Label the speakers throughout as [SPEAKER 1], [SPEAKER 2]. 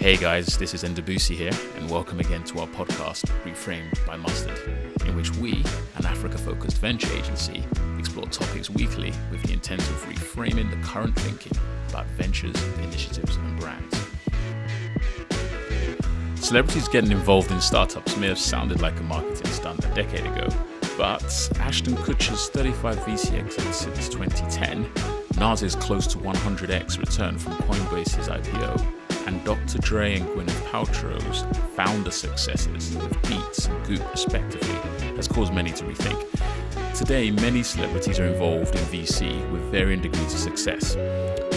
[SPEAKER 1] Hey guys, this is Endabusi here, and welcome again to our podcast, Reframed by Mustard, in which we, an Africa focused venture agency, explore topics weekly with the intent of reframing the current thinking about ventures, initiatives, and brands. Celebrities getting involved in startups may have sounded like a marketing stunt a decade ago, but Ashton Kutcher's 35 VC exits since 2010, Nas's close to 100x return from Coinbase's IPO, and Dr. Dre and Gwyneth Paltrow's founder successes with Beats and Goop respectively has caused many to rethink. Today, many celebrities are involved in VC with varying degrees of success,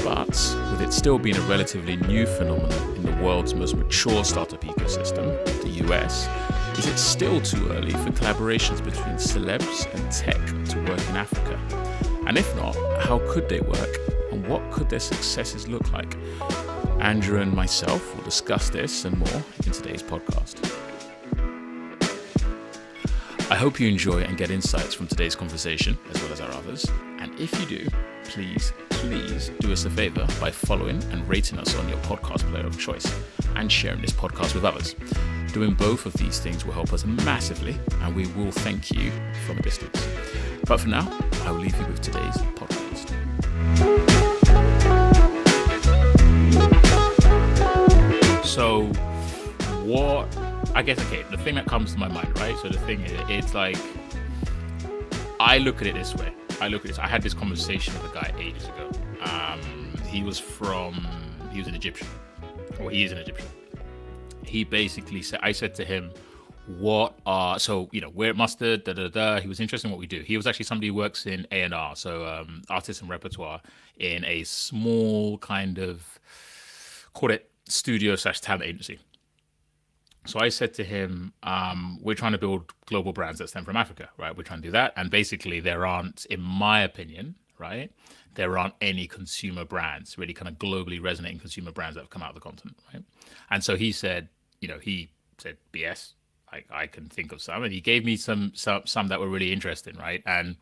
[SPEAKER 1] but with it still being a relatively new phenomenon in the world's most mature startup ecosystem, the US, is it still too early for collaborations between celebs and tech to work in Africa? And if not, how could they work what could their successes look like? Andrew and myself will discuss this and more in today's podcast. I hope you enjoy and get insights from today's conversation as well as our others. And if you do, please, please do us a favor by following and rating us on your podcast player of choice and sharing this podcast with others. Doing both of these things will help us massively, and we will thank you from a distance. But for now, I will leave you with today's podcast. So, what I guess okay, the thing that comes to my mind, right? So the thing is, it's like I look at it this way. I look at this. I had this conversation with a guy ages ago. Um, he was from he was an Egyptian, or he is an Egyptian. He basically said, I said to him, "What are so you know we're mustard da da da." He was interested in what we do. He was actually somebody who works in A and R, so um, artists and repertoire, in a small kind of call it studio slash talent agency. So I said to him, um, we're trying to build global brands that stem from Africa, right? We're trying to do that. And basically, there aren't, in my opinion, right, there aren't any consumer brands, really kind of globally resonating consumer brands that have come out of the continent, right? And so he said, you know, he said, BS, I, I can think of some. And he gave me some, some, some that were really interesting, right? And,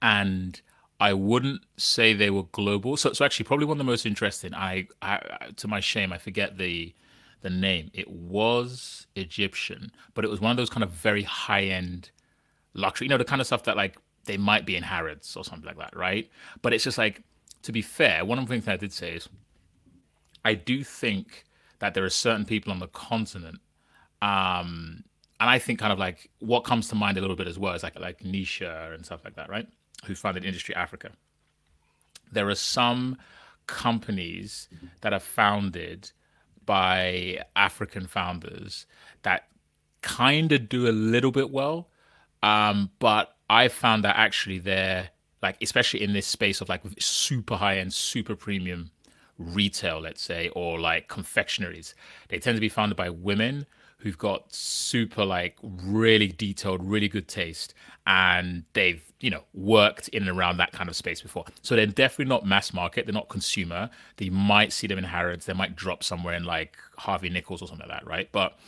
[SPEAKER 1] and, I wouldn't say they were global. So, so actually, probably one of the most interesting. I, I, to my shame, I forget the the name. It was Egyptian, but it was one of those kind of very high end luxury. You know, the kind of stuff that like they might be in Harrods or something like that, right? But it's just like, to be fair, one of the things that I did say is, I do think that there are certain people on the continent, um, and I think kind of like what comes to mind a little bit as well is like like Nisha and stuff like that, right? who founded Industrie Africa. There are some companies that are founded by African founders that kind of do a little bit well, um, but I found that actually they're like, especially in this space of like super high end, super premium retail, let's say, or like confectionaries, they tend to be founded by women who've got super like really detailed, really good taste, and they've you know worked in and around that kind of space before. So they're definitely not mass market. They're not consumer. They might see them in Harrods. They might drop somewhere in like Harvey Nichols or something like that, right? But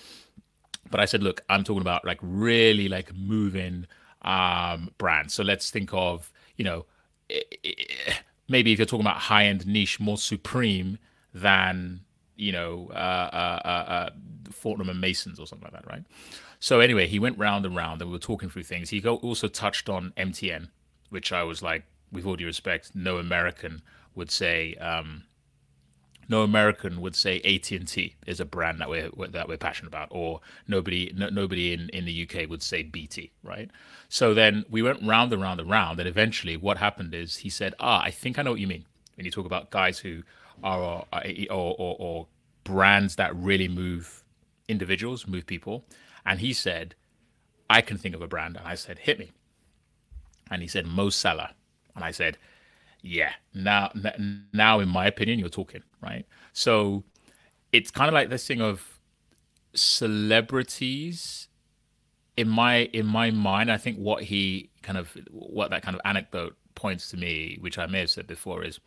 [SPEAKER 1] but I said, look, I'm talking about like really like moving um brands. So let's think of you know eh, eh, eh, maybe if you're talking about high end niche, more supreme than you know, uh, uh, uh, uh, Fortnum and Masons or something like that, right? So anyway, he went round and round, and we were talking through things. He also touched on MTN, which I was like, with all due respect, no American would say. Um, no American would say AT and T is a brand that we're that we're passionate about, or nobody no, nobody in, in the UK would say BT, right? So then we went round and round and round, and eventually, what happened is he said, "Ah, I think I know what you mean." When you talk about guys who are or, or, or brands that really move individuals, move people. And he said, I can think of a brand. And I said, hit me. And he said, Mo Salah. And I said, yeah, now, now, in my opinion, you're talking, right? So it's kind of like this thing of celebrities in my in my mind i think what he kind of what that kind of anecdote points to me which i may have said before is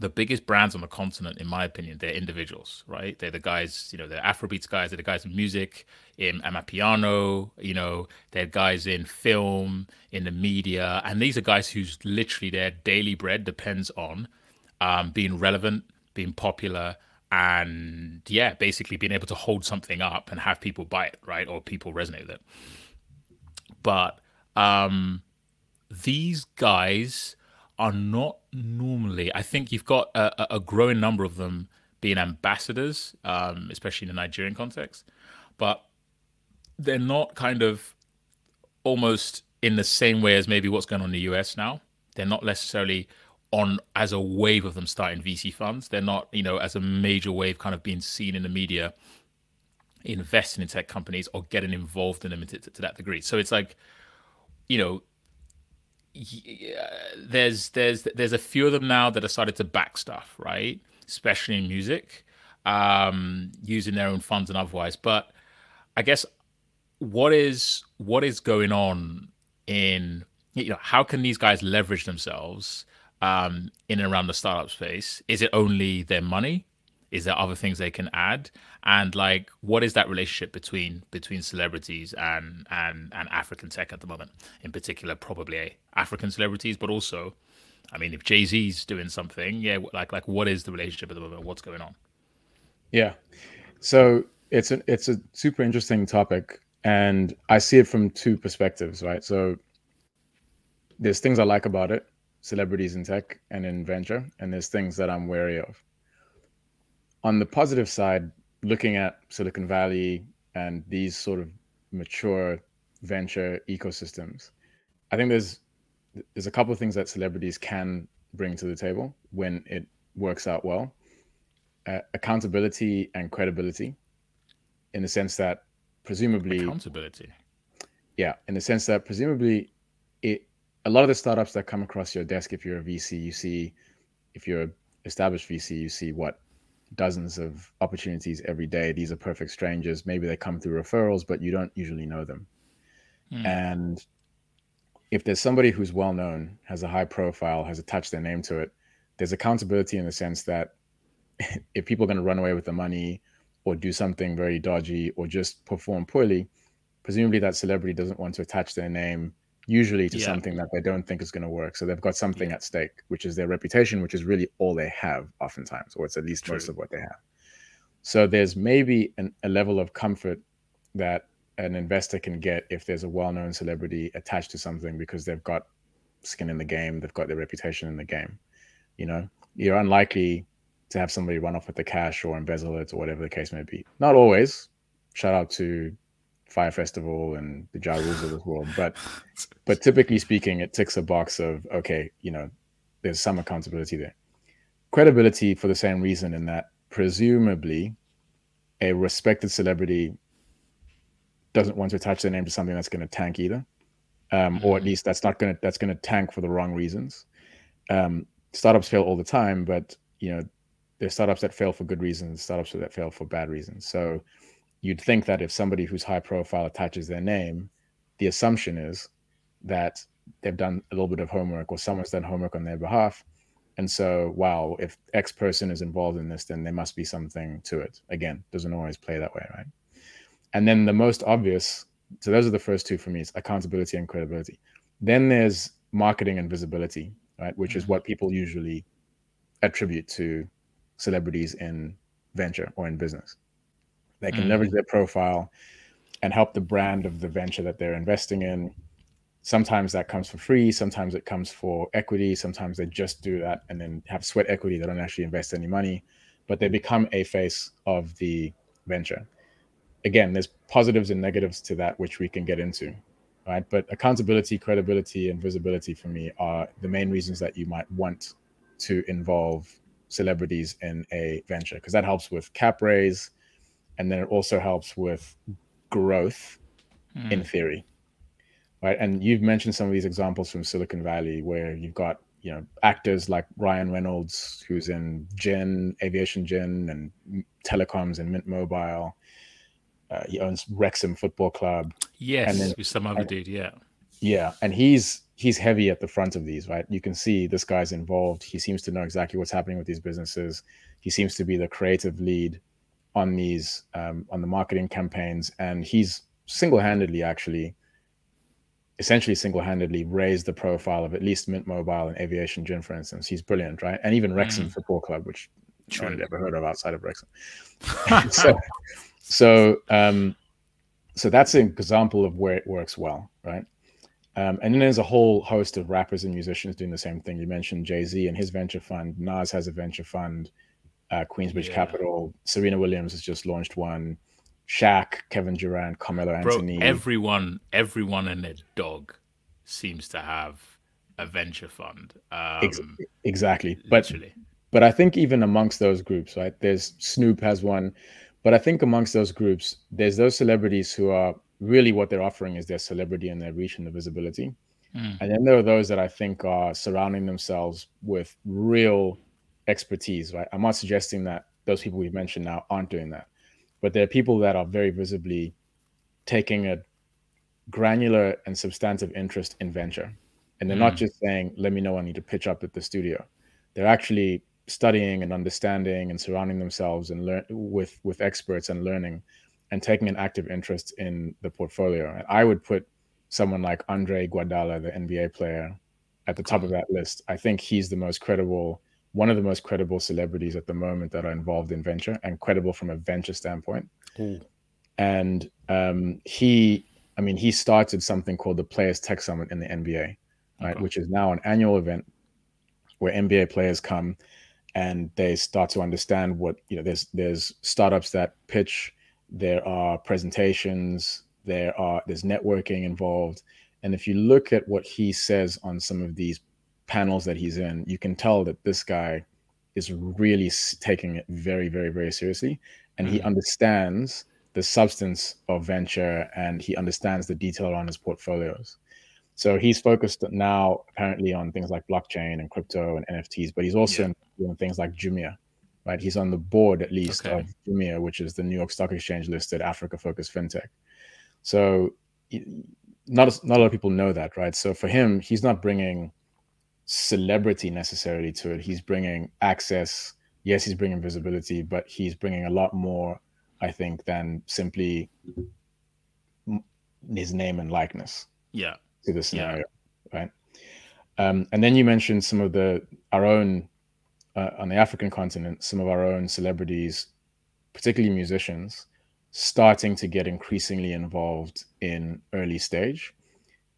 [SPEAKER 1] the biggest brands on the continent, in my opinion, they're individuals, right? They're the guys, you know, they're Afrobeats guys, they're the guys in music, in Amapiano, you know, they're guys in film, in the media, and these are guys whose literally their daily bread depends on um, being relevant, being popular, and yeah, basically being able to hold something up and have people buy it, right, or people resonate with it. But um, these guys are not normally. I think you've got a, a growing number of them being ambassadors, um, especially in the Nigerian context, but they're not kind of almost in the same way as maybe what's going on in the US now. They're not necessarily on as a wave of them starting VC funds. They're not, you know, as a major wave kind of being seen in the media investing in tech companies or getting involved in them to, to that degree. So it's like, you know, there's there's there's a few of them now that have started to back stuff, right? Especially in music, um, using their own funds and otherwise. But I guess what is what is going on in you know how can these guys leverage themselves um, in and around the startup space? Is it only their money? Is there other things they can add? And like, what is that relationship between between celebrities and and and African tech at the moment? In particular, probably African celebrities, but also, I mean, if Jay Z's doing something, yeah, like like what is the relationship at the moment? What's going on?
[SPEAKER 2] Yeah, so it's a it's a super interesting topic, and I see it from two perspectives, right? So there's things I like about it, celebrities in tech and in venture, and there's things that I'm wary of. On the positive side, looking at Silicon Valley and these sort of mature venture ecosystems, I think there's there's a couple of things that celebrities can bring to the table when it works out well. Uh, accountability and credibility, in the sense that presumably
[SPEAKER 1] accountability.
[SPEAKER 2] Yeah, in the sense that presumably it a lot of the startups that come across your desk, if you're a VC, you see, if you're an established VC, you see what dozens of opportunities every day. These are perfect strangers. Maybe they come through referrals, but you don't usually know them. Mm. And if there's somebody who's well known, has a high profile, has attached their name to it, there's accountability in the sense that if people are going to run away with the money or do something very dodgy or just perform poorly, presumably that celebrity doesn't want to attach their name usually to yeah. something that they don't think is going to work. So they've got something yeah. at stake, which is their reputation, which is really all they have oftentimes, or it's at least True. most of what they have. So there's maybe an, a level of comfort that an investor can get if there's a well-known celebrity attached to something because they've got skin in the game, they've got their reputation in the game. You know, you're unlikely to have somebody run off with the cash or embezzle it or whatever the case may be. Not always. Shout out to Fyre Festival and the Ja Rules of this world. But but typically speaking, it ticks a box of okay, you know, there's some accountability there. Credibility for the same reason in that presumably a respected celebrity doesn't want to attach their name to something that's going to tank either, um, or at mm-hmm. least that's not going to that's going to tank for the wrong reasons. Um, startups fail all the time, but you know, there's startups that fail for good reasons, startups that fail for bad reasons. So you'd think that if somebody who's high profile attaches their name, the assumption is that they've done a little bit of homework or someone's done homework on their behalf. And so, wow, if X person is involved in this, then there must be something to it. Again, doesn't always play that way, right? And then the most obvious, so those are the first two for me, is accountability and credibility. Then there's marketing and visibility, right? Which is mm-hmm. what people usually attribute to celebrities in venture or in business. They can mm. leverage their profile and help the brand of the venture that they're investing in. Sometimes that comes for free. Sometimes it comes for equity. Sometimes they just do that and then have sweat equity. They don't actually invest any money, but they become a face of the venture. Again, there's positives and negatives to that, which we can get into, right? But accountability, credibility, and visibility for me are the main reasons that you might want to involve celebrities in a venture because that helps with cap raise and then it also helps with growth mm. in theory right? And you've mentioned some of these examples from silicon valley where you've got you know actors like ryan reynolds who's in gin aviation gin and telecoms and mint mobile. Uh, he owns wrexham football club.
[SPEAKER 1] Yes and then, with some other and, dude yeah.
[SPEAKER 2] Yeah and he's he's heavy at the front of these right? You can see this guy's involved. He seems to know exactly what's happening with these businesses. He seems to be the creative lead on these um, on the marketing campaigns, and he's single-handedly actually, essentially single-handedly raised the profile of at least Mint Mobile and Aviation Gin, for instance. He's brilliant, right? And even Wrexham mm. Football Club, which True. I've never heard of outside of Wrexham. so, so, um, so that's an example of where it works well, right? Um, and then there's a whole host of rappers and musicians doing the same thing. You mentioned Jay Z and his venture fund. Nas has a venture fund. Uh, Queensbridge yeah. Capital. Serena Williams has just launched one. Shaq, Kevin Durant, Carmelo Anthony.
[SPEAKER 1] Bro, everyone, everyone and their dog seems to have a venture fund. Um,
[SPEAKER 2] exactly, but but I think even amongst those groups, right? There's Snoop has one, but I think amongst those groups, there's those celebrities who are really what they're offering is their celebrity and their reach and the visibility. Mm. And then there are those that I think are surrounding themselves with real expertise, right? I'm not suggesting that those people we've mentioned now aren't doing that, but there are people that are very visibly taking a granular and substantive interest in venture. And they're mm. not just saying, let me know I need to pitch up at the studio. They're actually studying and understanding and surrounding themselves and learn with with experts and learning and taking an active interest in the portfolio. And I would put someone like Andre Iguodala, the NBA player, at the top of that list. I think he's the most credible, one of the most credible celebrities at the moment that are involved in venture and credible from a venture standpoint. Mm. And um, he, I mean, he started something called the Players Tech Summit in the NBA, right, okay. which is now an annual event where NBA players come and they start to understand what you know. There's there's startups that pitch there are presentations there are there's networking involved and if you look at what he says on some of these panels that he's in you can tell that this guy is really taking it very very very seriously and mm-hmm. he understands the substance of venture and he understands the detail around his portfolios so he's focused now apparently on things like blockchain and crypto and nfts but he's also yeah. doing things like jumia right? He's on the board at least okay. of Jumia, which is the New York Stock Exchange listed Africa focused fintech. So not not a lot of people know that, right? So for him, he's not bringing celebrity necessarily to it. He's bringing access. Yes, he's bringing visibility, but he's bringing a lot more, I think, than simply his name and likeness.
[SPEAKER 1] Yeah.
[SPEAKER 2] To the scenario, yeah. right? Um, and then you mentioned some of the our own uh, on the African continent, some of our own celebrities, particularly musicians, starting to get increasingly involved in early stage.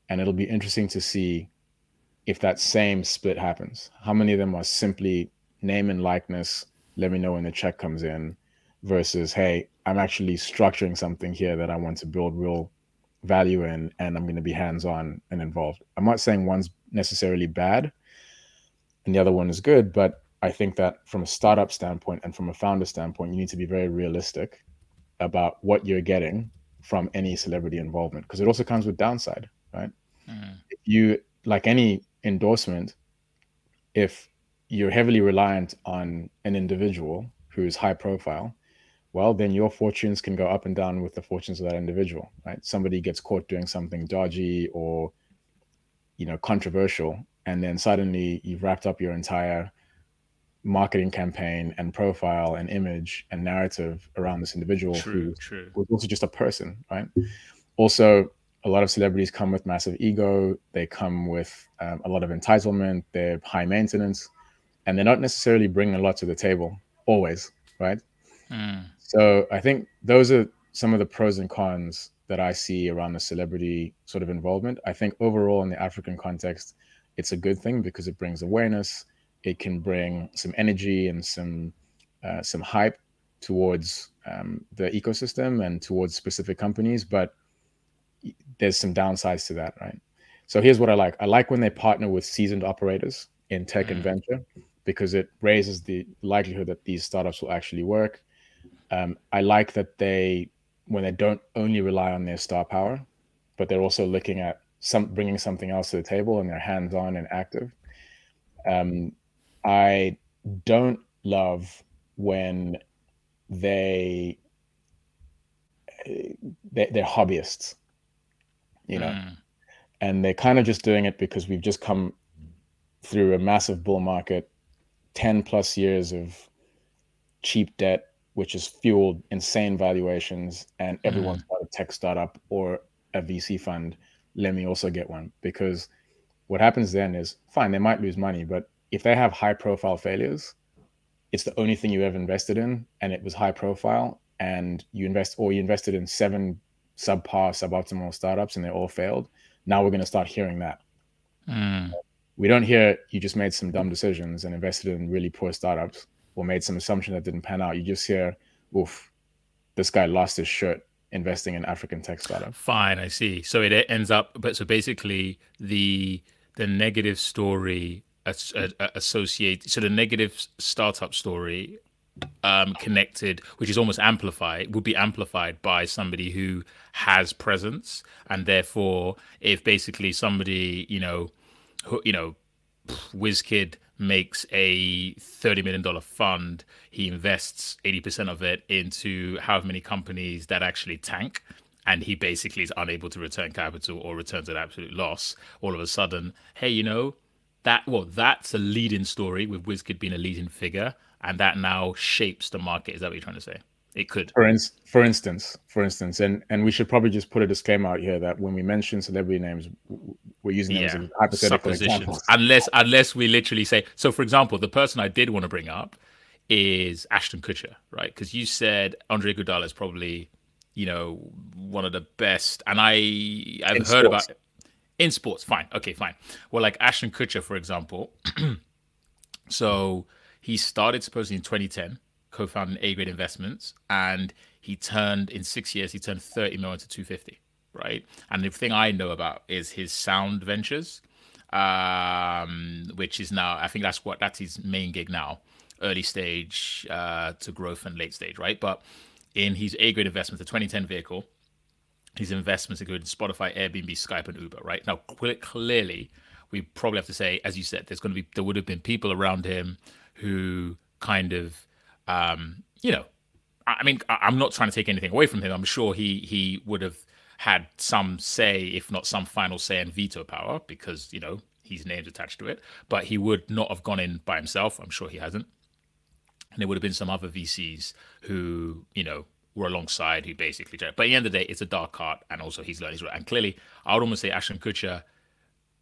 [SPEAKER 2] And it'll be interesting to see if that same split happens. How many of them are simply name and likeness, let me know when the check comes in, versus, hey, I'm actually structuring something here that I want to build real value in, and I'm going to be hands on and involved. I'm not saying one's necessarily bad and the other one is good, but I think that from a startup standpoint and from a founder standpoint, you need to be very realistic about what you're getting from any celebrity involvement because it also comes with downside, right? Mm. If you like any endorsement, if you're heavily reliant on an individual who is high profile, well, then your fortunes can go up and down with the fortunes of that individual, right? Somebody gets caught doing something dodgy or, you know, controversial, and then suddenly you've wrapped up your entire marketing campaign and profile and image and narrative around this individual true, who true. was also just a person, right? Also, a lot of celebrities come with massive ego. They come with um, a lot of entitlement. They're high maintenance, and they're not necessarily bringing a lot to the table always, right? Mm. So I think those are some of the pros and cons that I see around the celebrity sort of involvement. I think overall in the African context, it's a good thing because it brings awareness it can bring some energy and some uh, some hype towards um, the ecosystem and towards specific companies, but there's some downsides to that, right? So here's what I like. I like when they partner with seasoned operators in tech mm. and venture because it raises the likelihood that these startups will actually work. Um, I like that they, when they don't only rely on their star power, but they're also looking at some bringing something else to the table and they're hands-on and active. Um, I don't love when they, they they're hobbyists, you know, mm. and they're kind of just doing it because we've just come through a massive bull market, ten plus years of cheap debt, which has fueled insane valuations, and everyone's mm. got a tech startup or a VC fund. Let me also get one because what happens then is fine, they might lose money, but if they have high profile failures, it's the only thing you ever invested in and it was high profile and you invest or you invested in seven subpar suboptimal startups and they all failed now we're going to start hearing that
[SPEAKER 1] Mm.
[SPEAKER 2] we don't hear you just made some dumb decisions and invested in really poor startups or made some assumption that didn't pan out you just hear oof this guy lost his shirt investing in african tech startup
[SPEAKER 1] Fine, I see. So it ends up, but so basically the the negative story associate. So the negative startup story um, connected, which is almost amplified, would be amplified by somebody who has presence, and therefore, if basically somebody, you know, who you know, WizKid makes a thirty million dollar fund, he invests eighty percent of it into however many companies that actually tank, and he basically is unable to return capital or returns an absolute loss. All of a sudden, hey, you know, that well, that's a leading story with WizKid being a leading figure, and that now shapes the market. Is that what you're trying to say? It could.
[SPEAKER 2] for, ins- for instance for instance and and we should probably just put a disclaimer out here that when we mention celebrity names we're using them
[SPEAKER 1] yeah,
[SPEAKER 2] as hypothetical examples
[SPEAKER 1] Unless unless we literally say so. For example, the person I did want to bring up is Ashton Kutcher, right? Because you said Andre Iguodala is probably, you know, one of the best, and I I've
[SPEAKER 2] In
[SPEAKER 1] heard
[SPEAKER 2] sports.
[SPEAKER 1] about in sports. Fine, okay, fine. Well, like Ashton Kutcher, for example. so he started supposedly in 2010, co-founding A Grade Investments, and he turned in six years he turned 30 million to 250, right? And the thing I know about is his sound ventures, um, which is now I think that's what that's his main gig now, early stage uh, to growth and late stage, right? But in his A Grade Investments, the 2010 vehicle, his investments include Spotify, Airbnb, Skype, and Uber. Right now, cle- clearly, we probably have to say, as you said, there's going to be there would have been people around him who kind of, um, you know, I mean, I'm not trying to take anything away from him. I'm sure he he would have had some say, if not some final say and veto power, because you know his name's attached to it. But he would not have gone in by himself. I'm sure he hasn't and there would have been some other VCs who, you know, were alongside who basically. But at the end of the day, it's a dark art, and also he's learned his learning. And clearly, I would almost say Ashton Kutcher,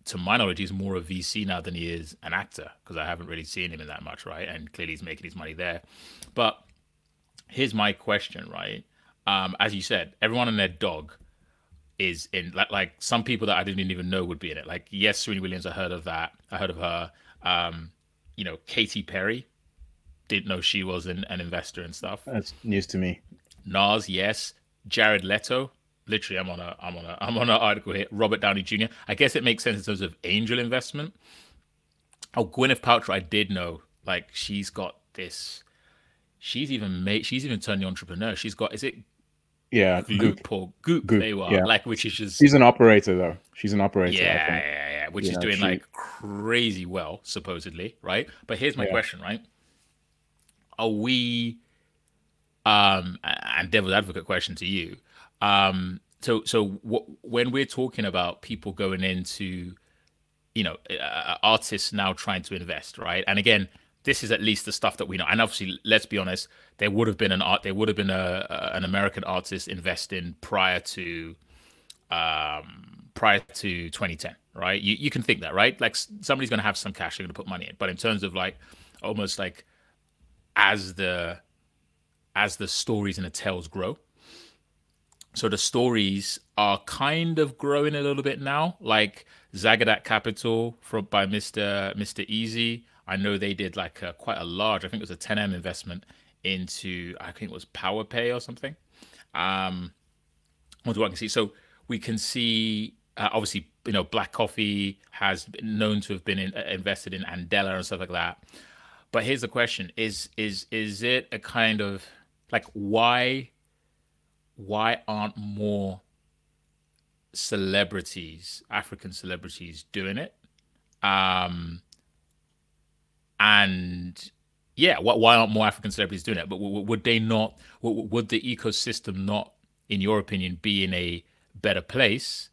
[SPEAKER 1] to my knowledge, he's more a VC now than he is an actor because I haven't really seen him in that much, right? And clearly, he's making his money there. But here's my question, right? Um, as you said, everyone and their dog is in like like some people that I didn't even know would be in it. Like yes, Serena Williams, I heard of that. I heard of her. Um, you know, Katy Perry, didn't know she was an, an investor and stuff.
[SPEAKER 2] that's news to me
[SPEAKER 1] Nas, yes. Jared Leto, literally, I'm on a I'm on a I'm on an article here. Robert Downey Jr. I guess it makes sense in terms of angel investment. Oh, Gwyneth Paltrow, I did know. Like she's got this. She's even made. She's even turned the entrepreneur. She's got. Is it
[SPEAKER 2] yeah
[SPEAKER 1] Goop or Goop?
[SPEAKER 2] Goop,
[SPEAKER 1] they were
[SPEAKER 2] yeah.
[SPEAKER 1] like, which is just
[SPEAKER 2] she's an operator though she's an operator I
[SPEAKER 1] yeah,
[SPEAKER 2] think.
[SPEAKER 1] yeah, yeah, which
[SPEAKER 2] You
[SPEAKER 1] is doing
[SPEAKER 2] she-
[SPEAKER 1] like crazy well, supposedly, right? But here's my
[SPEAKER 2] Yeah.
[SPEAKER 1] question, right? Are we, um, and devil's advocate question to you, um, so so what, when we're talking about people going into, you know, uh, artists now trying to invest, right? And again, this is at least the stuff that we know. And obviously, let's be honest, there would have been an art, there would have been a, a an American artist investing prior to um, prior to 2010, right? You, you can think that, right? Like somebody's going to have some cash, they're going to put money in. But in terms of like almost like as the as the stories and the tales grow, so the stories are kind of growing a little bit now. Like Zagadat Capital from by Mr. Mr. Eazi. I know they did like a, quite a large, I think it was a 10M investment into I think it was PowerPay or something. Um, what do I can see? So we can see uh, obviously you know Black Coffee has been known to have been in, uh, invested in Andela and stuff like that. But here's the question: is is is it a kind of like why why aren't more celebrities, African celebrities, doing it? Um, and yeah, wh- why aren't more African celebrities doing it? But would they not? Would the ecosystem not, in your opinion, be in a better place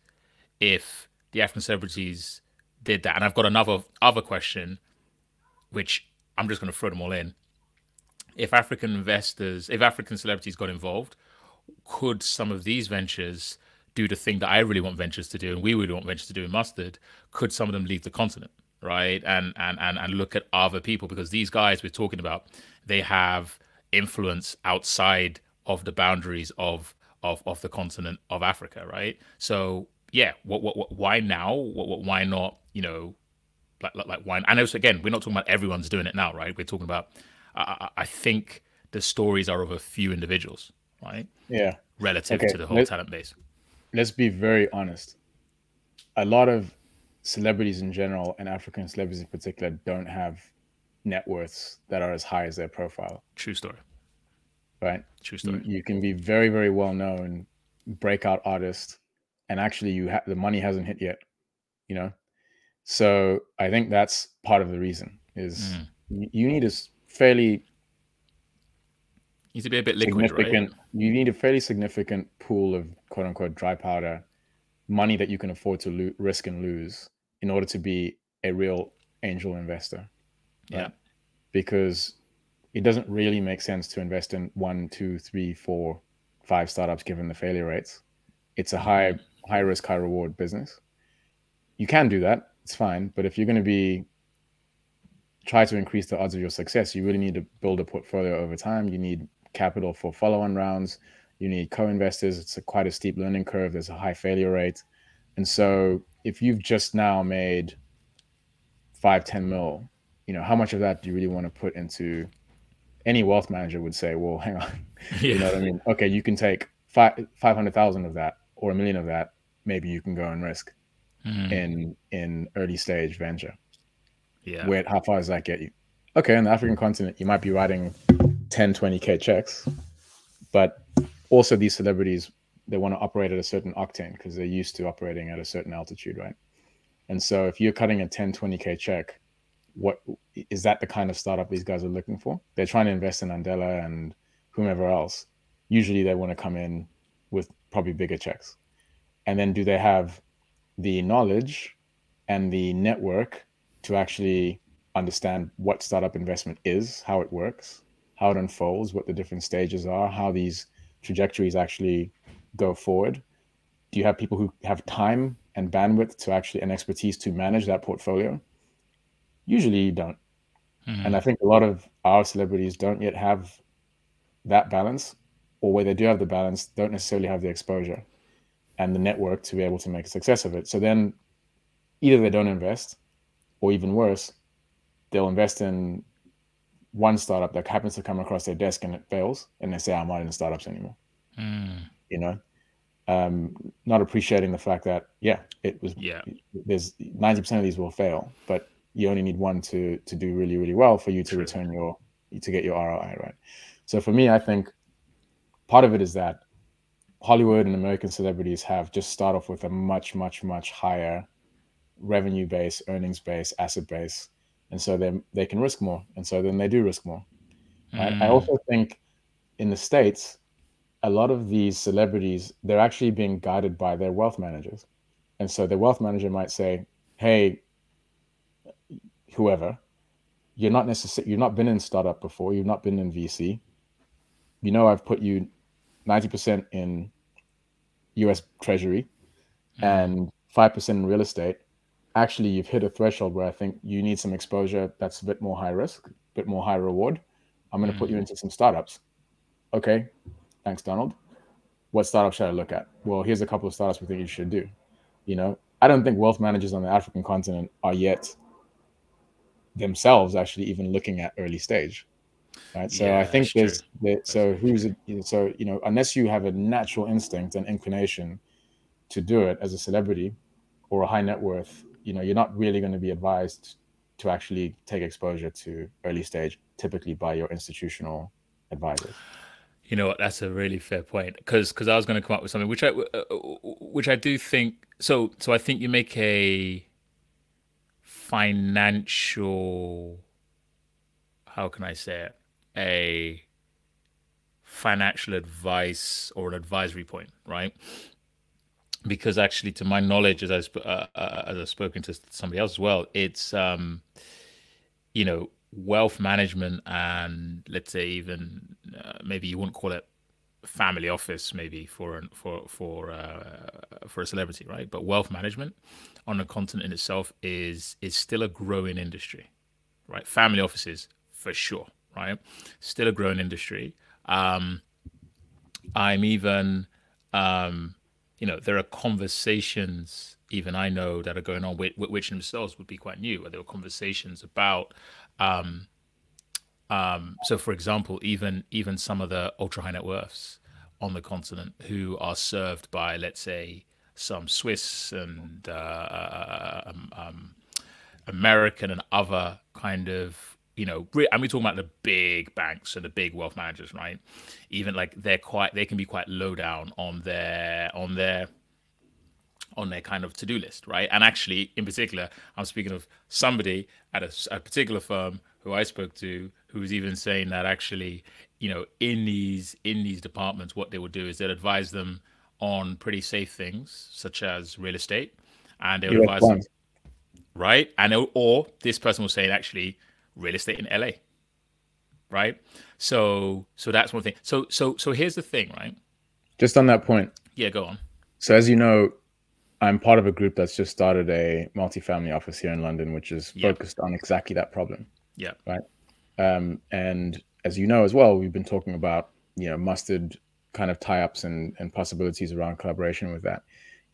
[SPEAKER 1] if the African celebrities did that? And I've got another other question, which I'm just going to throw them all in. If African investors, if African celebrities got involved, could some of these ventures do the thing that I really want ventures to do, and we really want ventures to do in Mustard? Could some of them leave the continent? right? And and and and look at other people because these guys we're talking about, they have influence outside of the boundaries of of of the continent of Africa, right? So yeah, what what, what why now? What, what why not? You know, like like, like why? I know. So again, we're not talking about everyone's doing it now, right? We're talking about. I, I think the stories are of a few individuals, right?
[SPEAKER 2] Yeah.
[SPEAKER 1] Relative okay. to the whole Let, talent base.
[SPEAKER 2] Let's be very honest. A lot of celebrities in general and African celebrities in particular don't have net worths that are as high as their profile.
[SPEAKER 1] True story.
[SPEAKER 2] Right?
[SPEAKER 1] True story.
[SPEAKER 2] You, you can be very, very well known, breakout artist, and actually you have the money hasn't hit yet. You know? So I think that's part of the reason is mm. you, you need a fairly
[SPEAKER 1] needs to be a bit liquid, right?
[SPEAKER 2] You need a fairly significant pool of quote unquote dry powder, money that you can afford to lo- risk and lose in order to be a real angel investor.
[SPEAKER 1] Right? Yeah.
[SPEAKER 2] Because it doesn't really make sense to invest in one, two, three, four, five startups given the failure rates. It's a high high risk, high reward business. You can do that, it's fine. But if you're going to be try to increase the odds of your success, you really need to build a portfolio over time. You need capital for follow-on rounds. You need co-investors. It's a, quite a steep learning curve. There's a high failure rate, and so if you've just now made five, 10 mil, you know, how much of that do you really want to put into any wealth manager would say, well, hang on, yeah. you know what I mean? Okay, you can take five, 500,000 of that or a million of that. Maybe you can go and risk mm. in, in early stage venture.
[SPEAKER 1] Yeah.
[SPEAKER 2] Where, how far does that get you? Okay. On the African continent, you might be writing 10, 20 K checks, but also these celebrities they want to operate at a certain octane because they're used to operating at a certain altitude, right? And so if you're cutting a 10, 20K check, what is that the kind of startup these guys are looking for? They're trying to invest in Andela and whomever else. Usually they want to come in with probably bigger checks. And then do they have the knowledge and the network to actually understand what startup investment is, how it works, how it unfolds, what the different stages are, how these trajectories actually go forward? Do you have people who have time and bandwidth to actually and expertise to manage that portfolio? Usually you don't. Mm-hmm. And I think a lot of our celebrities don't yet have that balance, or where they do have the balance, don't necessarily have the exposure and the network to be able to make a success of it. So then either they don't invest, or even worse, they'll invest in one startup that happens to come across their desk and it fails, and they say, I'm not in startups anymore. Mm. You know, um, not appreciating the fact that yeah, it was
[SPEAKER 1] yeah.
[SPEAKER 2] There's ninety percent of these will fail, but you only need one to to do really really well for you to True. return your to get your ROI right. So for me, I think part of it is that Hollywood and American celebrities have just start off with a much much much higher revenue base, earnings base, asset base, and so they they can risk more, and so then they do risk more. Mm. I also think in the states a lot of these celebrities they're actually being guided by their wealth managers and so the wealth manager might say hey whoever you're not necessarily you've not been in startup before you've not been in vc you know i've put you 90% in us treasury mm-hmm. and 5% in real estate actually you've hit a threshold where i think you need some exposure that's a bit more high risk a bit more high reward i'm going to mm-hmm. put you mm. into some startups okay Thanks, Donald. What startup should I look at? Well, here's a couple of startups we think you should do. You know, I don't think wealth managers on the African continent are yet themselves actually even looking at early stage. Right. So yeah, I think there's so who's it, so you know, unless you have a natural instinct and inclination to do it as a celebrity or a high net worth, you know, you're not really going to be advised to actually take exposure to early stage, typically by your institutional advisors.
[SPEAKER 1] You know what? That's a really fair point because because I was going to come up with something which I uh, which I do think so. So I think you make a financial. How can I say it? A financial advice or an advisory point, right? Because actually, to my knowledge, as I uh, uh, as I've spoken to somebody else as well, it's um, you know wealth management and let's say even uh, maybe you wouldn't call it family office maybe for for for uh, for a celebrity, right? But wealth management on the continent in itself is is still a growing industry, right? Family offices for sure, right? Still a growing industry. Um, I'm even, um, you know, there are conversations even I know that are going on, which, which themselves would be quite new. Where there were conversations about, um, um, so for example, even even some of the ultra high net worths on the continent who are served by, let's say, some Swiss and uh, um, um, American and other kind of you know, and we're talking about the big banks and the big wealth managers, right? Even like they're quite, they can be quite low down on their on their on their kind of to-do list, right? And actually, in particular, I'm speaking of somebody at a, a particular firm who I spoke to who was even saying that actually, you know, in these in these departments, what they would do is they'd advise them on pretty safe things such as real estate, and they would advise them, right? And or this person was saying actually real estate in LA, right? So so that's one thing. So so so here's the thing, right?
[SPEAKER 2] Just on that point.
[SPEAKER 1] Yeah, go on.
[SPEAKER 2] So as you know, I'm part of a group that's just started a multifamily office here in London, which is focused on exactly that problem.
[SPEAKER 1] Yeah.
[SPEAKER 2] Right. Um, and as you know as well, we've been talking about you know mustard kind of tie-ups and, and possibilities around collaboration with that.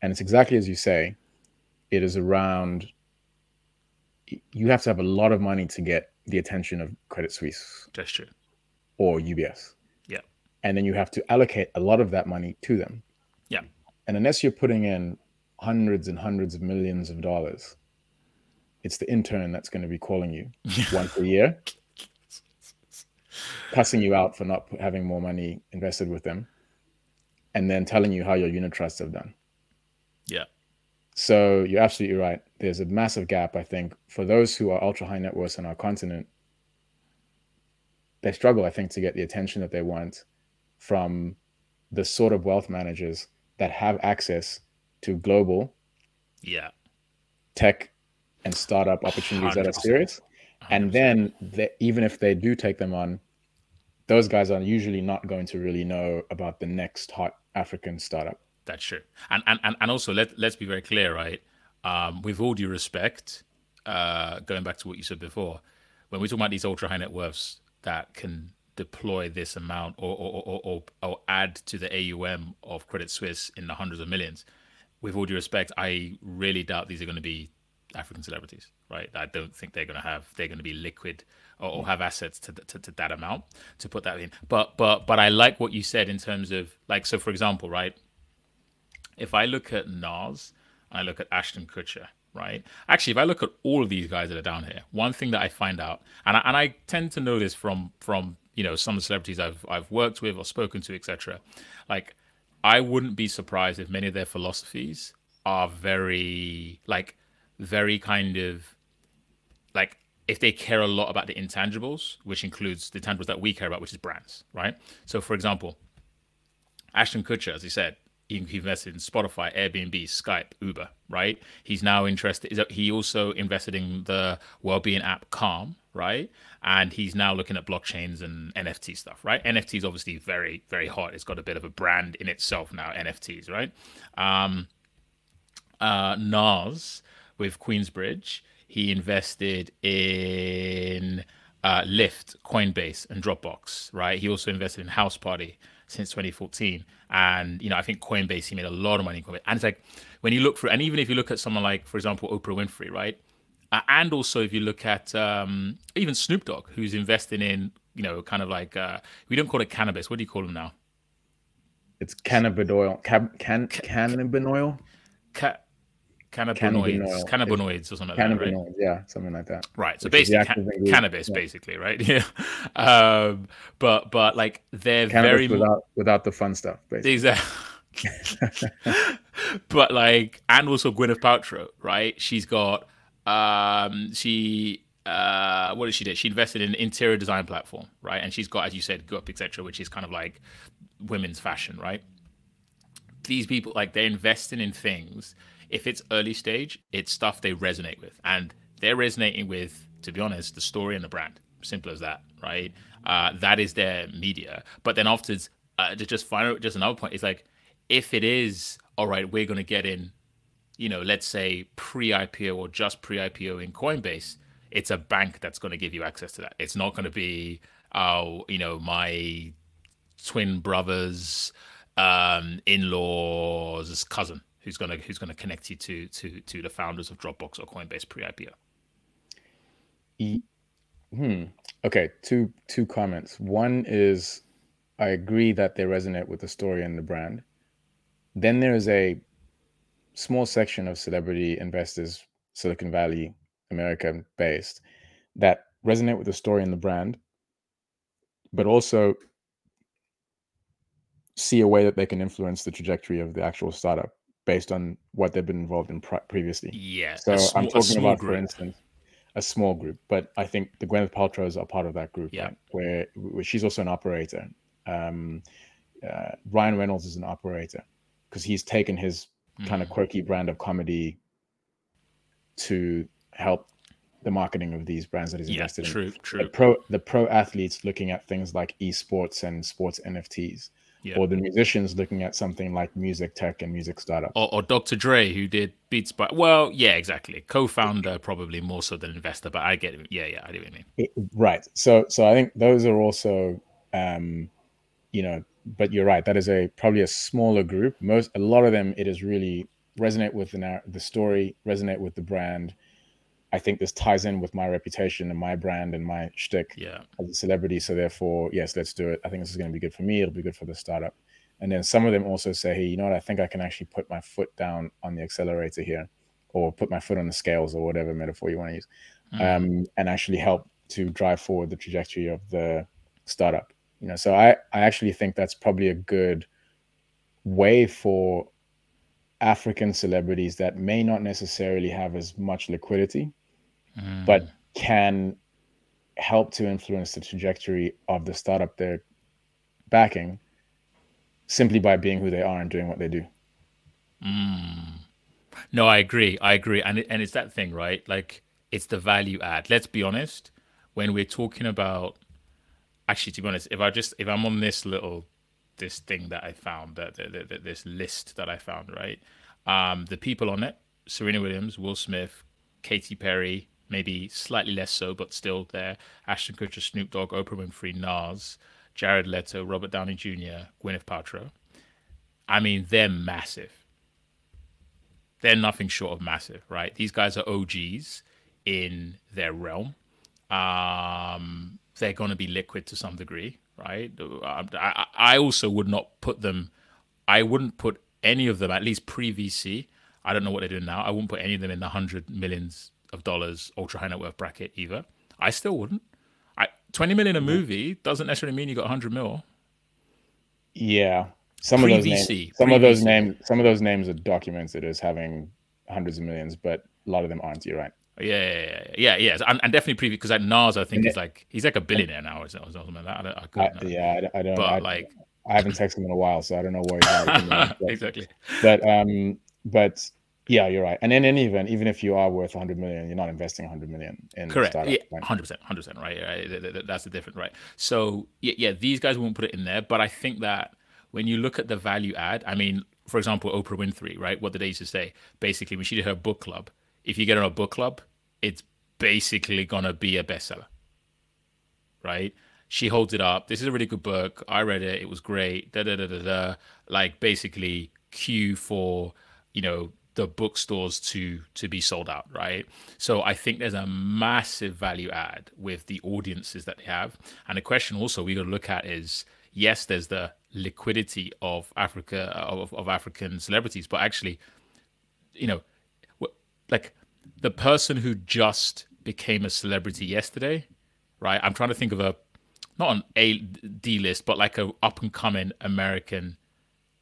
[SPEAKER 2] And it's exactly as you say. It is around. You have to have a lot of money to get the attention of Credit Suisse.
[SPEAKER 1] That's true.
[SPEAKER 2] Or UBS.
[SPEAKER 1] Yeah.
[SPEAKER 2] And then you have to allocate a lot of that money to them.
[SPEAKER 1] Yeah.
[SPEAKER 2] And unless you're putting in hundreds and hundreds of millions of dollars. It's the intern that's going to be calling you once a year, cussing you out for not having more money invested with them, and then telling you how your unit trusts have done.
[SPEAKER 1] Yeah.
[SPEAKER 2] So you're absolutely right. There's a massive gap, I think, for those who are ultra high net worth on our continent. They struggle, I think, to get the attention that they want from the sort of wealth managers that have access to global
[SPEAKER 1] yeah
[SPEAKER 2] tech and startup opportunities 100%. that are serious 100%. and then they, even if they do take them on those guys are usually not going to really know about the next hot african startup
[SPEAKER 1] that's true and and and and also let, let's be very clear right um, with all due respect uh, going back to what you said before when we talk about these ultra high net worths that can deploy this amount or or, or, or, or add to the AUM of Credit Suisse in the hundreds of millions with all due respect, I really doubt these are going to be African celebrities, right? I don't think they're going to have they're going to be liquid or, or have assets to, to, to that amount to put that in. But but but I like what you said in terms of like so for example, right? If I look at Nas, I look at Ashton Kutcher, right? Actually, if I look at all of these guys that are down here, one thing that I find out, and I, and I tend to know this from from you know some of the celebrities I've I've worked with or spoken to, etc. Like I wouldn't be surprised if many of their philosophies are very like very kind of like if they care a lot about the intangibles, which includes the tangibles that we care about, which is brands, right? So, for example, Ashton Kutcher, as he said, he invested in Spotify, Airbnb, Skype, Uber, right? He's now interested. He also invested in the well-being app Calm, right? And he's now looking at blockchains and NFT stuff, right? NFT is obviously very, very hot. It's got a bit of a brand in itself now. NFTs, right? Um, uh, Nas with Queensbridge, he invested in uh, Lyft, Coinbase, and Dropbox, right? He also invested in House Party since 2014. And, you know, I think Coinbase, he made a lot of money. Coinbase. And it's like, when you look through, and even if you look at someone like, for example, Oprah Winfrey, right? Uh, and also if you look at um, even Snoop Dogg, who's investing in, you know, kind of like, uh, we don't call it cannabis. What do you call them now?
[SPEAKER 2] It's cannabinoid, can, can, cannabinoid?
[SPEAKER 1] Ca- cannabinoids, cannabinoids or something like that, right?
[SPEAKER 2] Yeah, something like that.
[SPEAKER 1] Right. So basically, ca- cannabis, yeah. basically, right? Yeah. Um, but but like they're cannabis very
[SPEAKER 2] without without the fun stuff, basically.
[SPEAKER 1] Exactly. but like, and also Gwyneth Paltrow, right? She's got um, she uh, what did she do? She invested in an interior design platform, right? And she's got, as you said, Goop, etc., which is kind of like women's fashion, right? These people, like, they're investing in things if it's early stage, it's stuff they resonate with, and they're resonating with, to be honest, the story and the brand. Simple as that, right? Uh, that is their media. But then afterwards, uh, just final, just another point is like, if it is all right, we're going to get in, you know, let's say pre-IPO or just pre-IPO in Coinbase. It's a bank that's going to give you access to that. It's not going to be, oh, you know, my twin brother's um, in-laws cousin who's gonna who's gonna connect you to to to the founders of Dropbox or Coinbase pre-IPO.
[SPEAKER 2] Hmm. Okay. Two two comments. One is I agree that they resonate with the story and the brand. Then there is a small section of celebrity investors, Silicon Valley, America based, that resonate with the story and the brand, but also see a way that they can influence the trajectory of the actual startup based on what they've been involved in previously.
[SPEAKER 1] Yeah.
[SPEAKER 2] So small, I'm talking about, group. for instance, a small group, but I think the Gwyneth Paltrow's are part of that group, yeah. Right? Where, where she's also an operator. Um, uh, Ryan Reynolds is an operator because he's taken his mm. kind of quirky brand of comedy to help the marketing of these brands that he's
[SPEAKER 1] yeah,
[SPEAKER 2] invested
[SPEAKER 1] true,
[SPEAKER 2] in.
[SPEAKER 1] True, true,
[SPEAKER 2] The pro the pro athletes looking at things like esports and sports NFTs yeah. or the musicians looking at something like music tech and music startup.
[SPEAKER 1] Or, or, Dr. Dre, who did Beats by. Well, yeah, exactly. Co-founder probably more so than investor, but I get it. Yeah, yeah, I do what you
[SPEAKER 2] mean. Right. So, so I think those are also, um, you know, but you're right. That is a probably a smaller group. Most, a lot of them, it is really resonate with the the story, resonate with the brand, I think this ties in with my reputation and my brand and my shtick
[SPEAKER 1] yeah.
[SPEAKER 2] as a celebrity. So therefore, yes, let's do it. I think this is going to be good for me. It'll be good for the startup. And then some of them also say, hey, you know what? I think I can actually put my foot down on the accelerator here, or put my foot on the scales, or whatever metaphor you want to use, mm. um, and actually help to drive forward the trajectory of the startup. You know, so I I actually think that's probably a good way for African celebrities that may not necessarily have as much liquidity mm. but can help to influence the trajectory of the startup they're backing simply by being who they are and doing what they do.
[SPEAKER 1] Mm. No, I agree. I agree. And it, and it's that thing, right? Like it's the value add. Let's be honest. When we're talking about actually to be honest, if I just if I'm on this little this thing that I found that, that, that this list that I found, right? Um, the people on it, Serena Williams, Will Smith, Katy Perry, maybe slightly less so, but still there. Ashton Kutcher, Snoop Dogg, Oprah Winfrey, Nas, Jared Leto, Robert Downey Jr., Gwyneth Paltrow. I mean, they're massive. They're nothing short of massive, right? These guys are OGs in their realm. Um, they're going to be liquid to some degree, right? I, I also would not put them, I wouldn't put any of them, at least pre VC. I don't know what they're doing now. I wouldn't put any of them in the hundred millions of dollars ultra high net worth bracket either. I still wouldn't. I 20 million a movie doesn't necessarily mean you got 100 mil.
[SPEAKER 2] Yeah. Some Pre-VC. of those names, some Pre-VC. of those names, some of those names are documented as having hundreds of millions, but a lot of them aren't. You're right.
[SPEAKER 1] Yeah, yeah, yeah, yeah. And, and definitely previous because like Nas, I think he's like he's like a billionaire now, or something like that. I,
[SPEAKER 2] I, I yeah, I, I don't.
[SPEAKER 1] But
[SPEAKER 2] I,
[SPEAKER 1] like,
[SPEAKER 2] I haven't texted him in a while, so I don't know where he's
[SPEAKER 1] at. exactly.
[SPEAKER 2] But um, but yeah, you're right. And in any event, even if you are worth 100 million, you're not investing 100 million in
[SPEAKER 1] correct. Yeah, 100 percent, 100 percent. Right, right. That's the difference, right? So yeah, yeah, these guys won't put it in there, but I think that when you look at the value add, I mean, for example, Oprah Winfrey, right? What did they used to say? Basically, when she did her book club, if you get on a book club, it's basically gonna be a bestseller, right? She holds it up. This is a really good book. I read it. It was great. Da da da da da. Like basically, cue for you know the bookstores to to be sold out right? So i think there's a massive value add with the audiences that they have. And the question also we got to look at is yes there's the liquidity of africa of, of african celebrities but actually you know like the person who just became a celebrity yesterday right? I'm trying to think of a not an a d list but like a up and coming american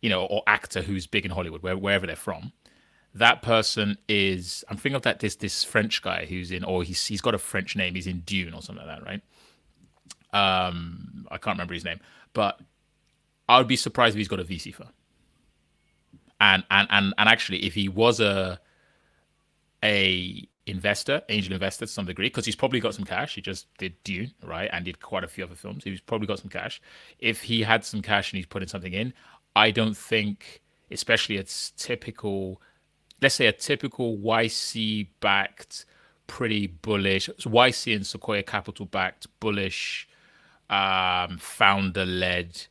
[SPEAKER 1] you know or actor who's big in hollywood where, wherever they're from that person is I'm thinking of that this this French guy who's in or he's he's got a French name, he's in Dune or something like that, right? Um I can't remember his name, but I would be surprised if he's got a VC firm. And and and and actually if he was a a investor, angel investor to some degree, because he's probably got some cash. He just did Dune, right, and did quite a few other films. He's probably got some cash. If he had some cash and he's putting something in, I don't think, especially it's typical, let's say a typical YC backed, pretty bullish, YC and Sequoia Capital backed, bullish, um, founder led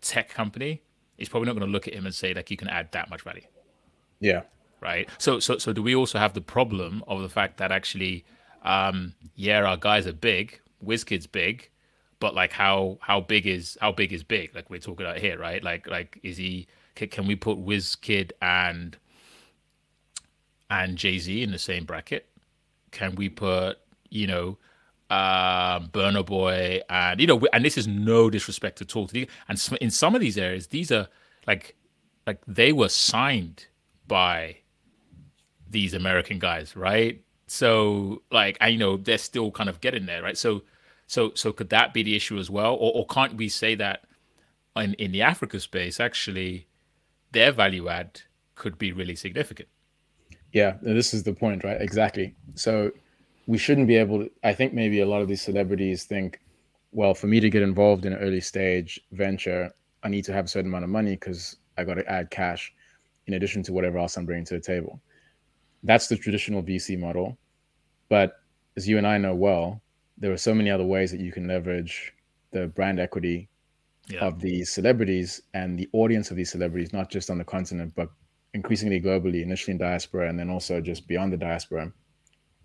[SPEAKER 1] tech company. He's probably not going to look at him and say like you can add that much value.
[SPEAKER 2] Yeah
[SPEAKER 1] right? So, so, so do we also have the problem of the fact that actually, um, yeah, our guys are big, WizKid's big, but like how how big is how big is big? Like we're talking about here, right? Like like is he? Can, can we put WizKid and and Jay Z in the same bracket? Can we put you know? um Burna Boy and you know and this is no disrespect at all to the and in some of these areas these are like like they were signed by these American guys, right? So like I you know they're still kind of getting there, right? So so so could that be the issue as well, or, or can't we say that in in the Africa space actually their value add could be really significant?
[SPEAKER 2] Yeah, this is the point, right? Exactly. So we shouldn't be able to. I think maybe a lot of these celebrities think, well, for me to get involved in an early stage venture, I need to have a certain amount of money because I got to add cash in addition to whatever else I'm bringing to the table. That's the traditional VC model. But as you and I know well, there are so many other ways that you can leverage the brand equity yeah. of these celebrities and the audience of these celebrities, not just on the continent, but increasingly globally, initially in diaspora, and then also just beyond the diaspora,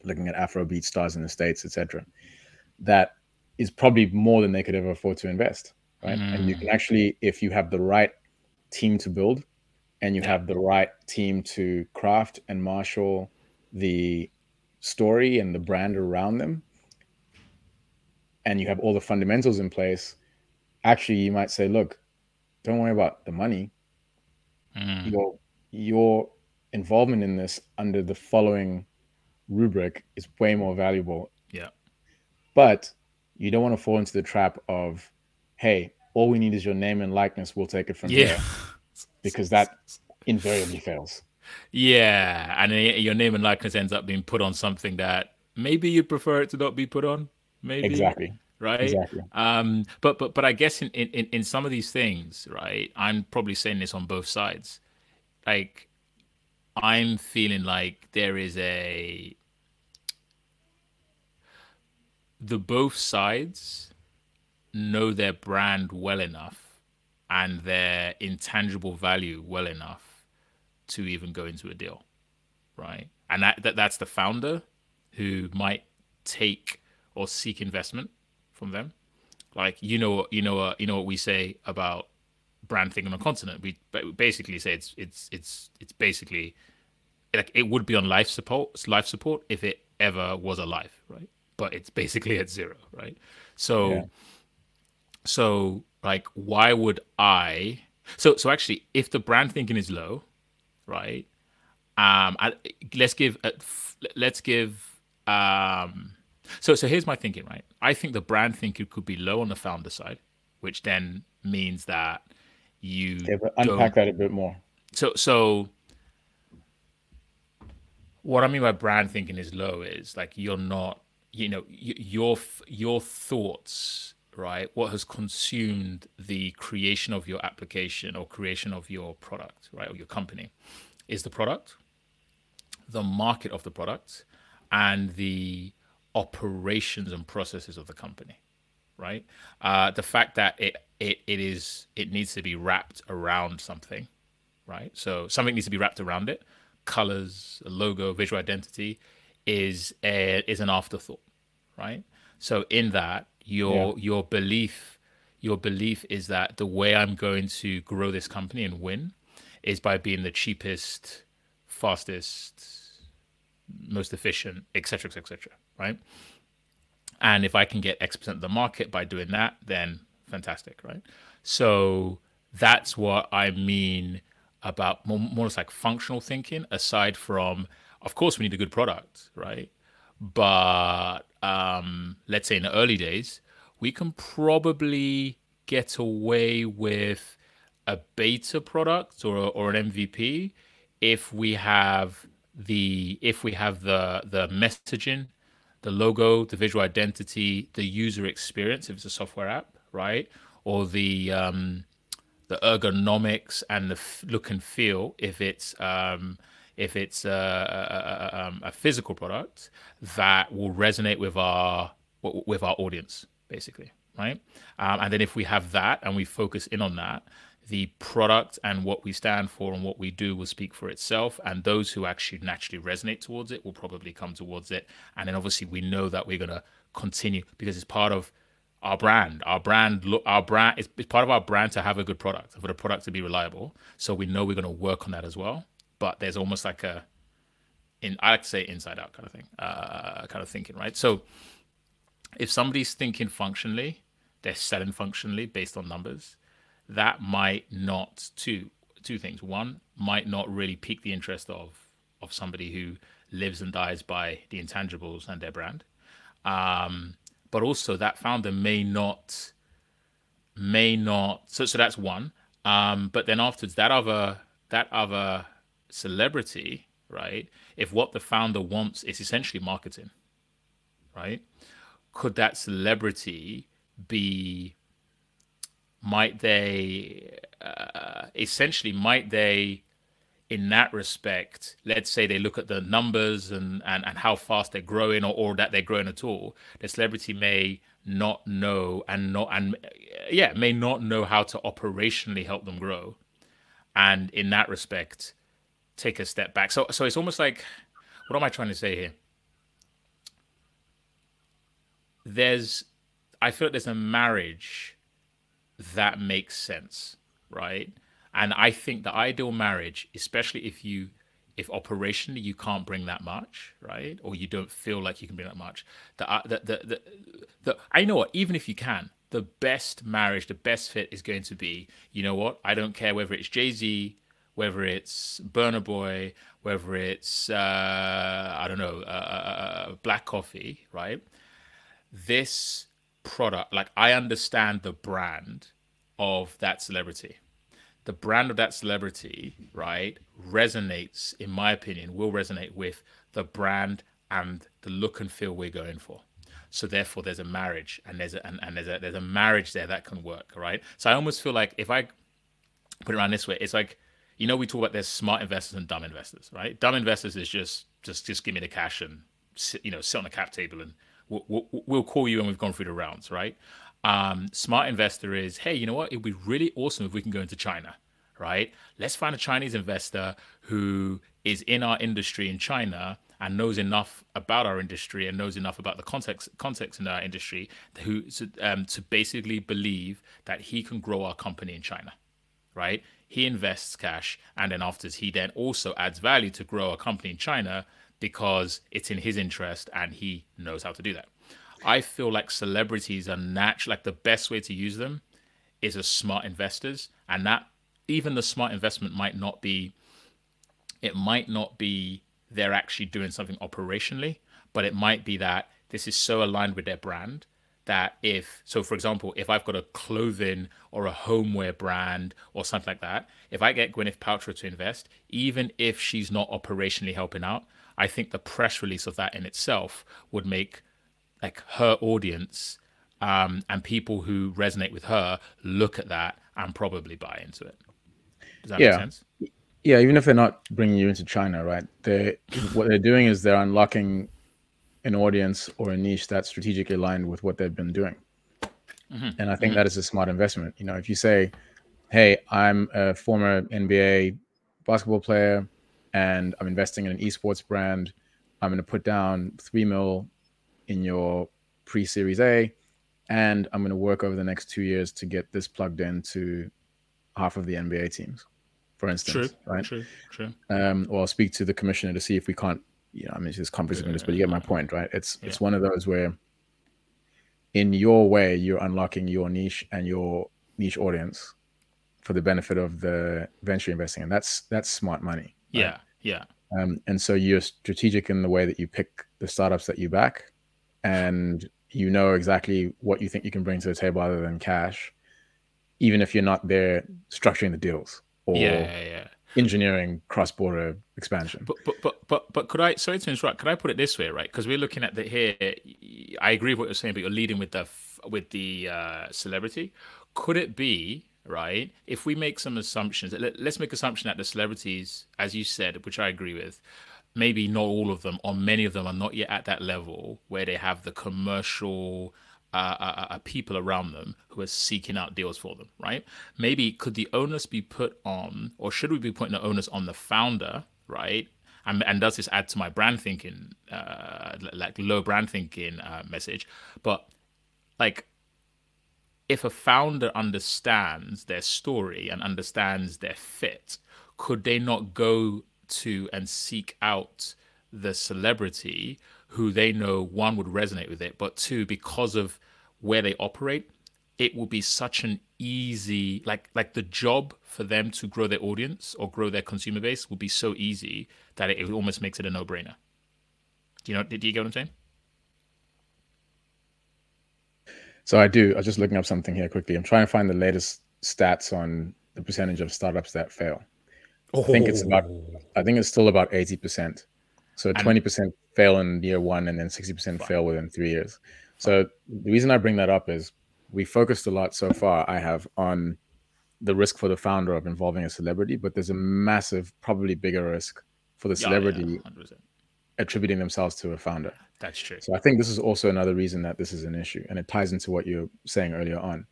[SPEAKER 2] looking at Afrobeat stars in the States, etc. That is probably more than they could ever afford to invest. Right. Mm. And you can mm. actually, if you have the right team to build, and you have the right team to craft and marshal the story and the brand around them and you have all the fundamentals in place actually you might say look don't worry about the money mm. your your involvement in this under the following rubric is way more valuable
[SPEAKER 1] yeah
[SPEAKER 2] but you don't want to fall into the trap of hey all we need is your name and likeness we'll take it from yeah. here because that invariably fails.
[SPEAKER 1] Yeah, and your name and likeness ends up being put on something that maybe you'd prefer it to not be put on. Maybe
[SPEAKER 2] exactly
[SPEAKER 1] right.
[SPEAKER 2] Exactly.
[SPEAKER 1] Um, but but but I guess in, in in some of these things, right? I'm probably saying this on both sides. Like, I'm feeling like there is a the both sides know their brand well enough and their intangible value well enough to even go into a deal, right? And that, that that's the founder who might take or seek investment from them. Like you know, you know, uh, you know what we say about brand thing on a continent. We basically say it's it's it's it's basically like it would be on life support, life support if it ever was alive, right? But it's basically at zero, right? So, yeah. so like why would i so so actually if the brand thinking is low right um I, let's give uh, let's give um so so here's my thinking right i think the brand thinking could be low on the founder side which then means that you
[SPEAKER 2] yeah, unpack that a bit more
[SPEAKER 1] so so what i mean by brand thinking is low is like you're not you know your your thoughts right? What has consumed the creation of your application or creation of your product, right? Or your company is the product, the market of the product, and the operations and processes of the company, right? Uh, the fact that it, it, it is, it needs to be wrapped around something, right? So something needs to be wrapped around it. Colors, logo, visual identity is a, is an afterthought, right? So in that, your yeah. your belief your belief is that the way I'm going to grow this company and win is by being the cheapest, fastest, most efficient, etc., etc., etc. right? And if I can get X percent of the market by doing that, then fantastic, right? So that's what I mean about more, more like functional thinking. Aside from, of course, we need a good product, right? But um, let's say in the early days, we can probably get away with a beta product or, or an MVP if we have the if we have the the messaging, the logo, the visual identity, the user experience if it's a software app, right, or the um, the ergonomics and the f- look and feel if it's um, if it's a, a, a, a, physical product that will resonate with our with our audience basically right? Um, and then if we have that and we focus in on that the product and what we stand for and what we do will speak for itself and those who actually naturally resonate towards it will probably come towards it. And then obviously we know that we're going to continue because it's part of our brand our brand look our brand it's, it's part of our brand to have a good product for the product to be reliable so we know we're going to work on that as well but there's almost like a in I like to say inside out kind of thing, uh, kind of thinking, right? So if somebody's thinking functionally, they're selling functionally based on numbers. That might not two two things. One might not really pique the interest of of somebody who lives and dies by the intangibles and their brand. Um, but also that founder may not may not so so that's one. Um, but then afterwards that other that other celebrity, right? If what the founder wants is essentially marketing, right? Could that celebrity be, might they, uh, essentially, might they, in that respect, let's say they look at the numbers and, and, and how fast they're growing or, or that they're growing at all, the celebrity may not know and not and uh, yeah may not know how to operationally help them grow and in that respect take a step back. So so it's almost like what am I trying to say here? There's I feel like there's a marriage that makes sense, right? And I think the ideal marriage, especially if you if operationally you can't bring that much, right? Or you don't feel like you can bring that much. The uh, the the, the, the I know what, even if you can, the best marriage, the best fit is going to be, you know what? I don't care whether it's Jay-Z, whether it's Burna Boy, whether it's uh, I don't know uh, uh, uh, black coffee, right? This product, like I understand the brand of that celebrity. The brand of that celebrity, right, resonates, in my opinion, will resonate with the brand and the look and feel we're going for. So therefore, there's a marriage, and there's a, and, and there's a there's a marriage there that can work, right? So I almost feel like if I put it around this way, it's like you know we talk about there's smart investors and dumb investors, right? Dumb investors is just just just give me the cash and sit, you know sit on the cap table and we'll, we'll, we'll call you when we've gone through the rounds, right? Um, smart investor is hey, you know what? It'd be really awesome if we can go into China, right? Let's find a Chinese investor who is in our industry in China and knows enough about our industry and knows enough about the context context in our industry who um, to basically believe that he can grow our company in China, right? he invests cash and then afterwards he then also adds value to grow a company in China because it's in his interest and he knows how to do that. I feel like celebrities are natural like the best way to use them is as smart investors and that even the smart investment might not be it might not be they're actually doing something operationally, but it might be that this is so aligned with their brand that if so for example if i've got a clothing or a homeware brand or something like that if i get gwyneth paltrow to invest even if she's not operationally helping out i think the press release of that in itself would make like her audience um, and people who resonate with her look at that and probably buy into it does that
[SPEAKER 2] yeah.
[SPEAKER 1] make sense
[SPEAKER 2] yeah even if they're not bringing you into china right they what they're doing is they're unlocking an audience or a niche that's strategically aligned with what they've been doing. Mm-hmm. And I think mm-hmm. that is a smart investment. You know, if you say, "Hey, I'm a former NBA basketball player, and I'm investing in an esports brand. I'm going to put down three mil in your pre-series A, and I'm going to work over the next two years to get this plugged into half of the NBA teams, for instance.
[SPEAKER 1] True.
[SPEAKER 2] Right.
[SPEAKER 1] True. True.
[SPEAKER 2] Um, or I'll speak to the commissioner to see if we can't you know, I mean, it's just of interest, but you get my point, right? It's yeah. it's one of those where, in your way, you're unlocking your niche and your niche audience for the benefit of the venture investing, and that's that's smart money.
[SPEAKER 1] Right? Yeah, yeah.
[SPEAKER 2] Um, and so you're strategic in the way that you pick the startups that you back, and you know exactly what you think you can bring to the table other than cash, even if you're not there structuring the deals.
[SPEAKER 1] Or, yeah, yeah, yeah
[SPEAKER 2] engineering cross-border expansion.
[SPEAKER 1] But but but but but could I? Sorry to interrupt. Could I put it this way, right? Because we're looking at the here. I agree with what you're saying, but you're leading with the with the uh, celebrity. Could it be right if we make some assumptions? Let, let's make assumption that the celebrities, as you said, which I agree with, maybe not all of them or many of them are not yet at that level where they have the commercial uh, uh, uh, people around them who are seeking out deals for them, right? Maybe could the onus be put on, or should we be putting the onus on the founder, right? And, and does this add to my brand thinking, uh, like low brand thinking uh, message? But like, if a founder understands their story and understands their fit, could they not go to and seek out the celebrity who they know one would resonate with it, but two, because of where they operate, it will be such an easy like like the job for them to grow their audience or grow their consumer base will be so easy that it, it almost makes it a no-brainer. Do you know? Did you get what I'm saying?
[SPEAKER 2] So I do. I was just looking up something here quickly. I'm trying to find the latest stats on the percentage of startups that fail. Oh. I think it's about. Oh. I think it's still about eighty percent. So twenty percent fail in year one, and then sixty percent fail within three years. So the reason I bring that up is we focused a lot so far. I have on the risk for the founder of involving a celebrity, but there's a massive, probably bigger risk for the celebrity yeah, yeah, attributing themselves to a founder.
[SPEAKER 1] That's true.
[SPEAKER 2] So I think this is also another reason that this is an issue, and it ties into what you're saying earlier on.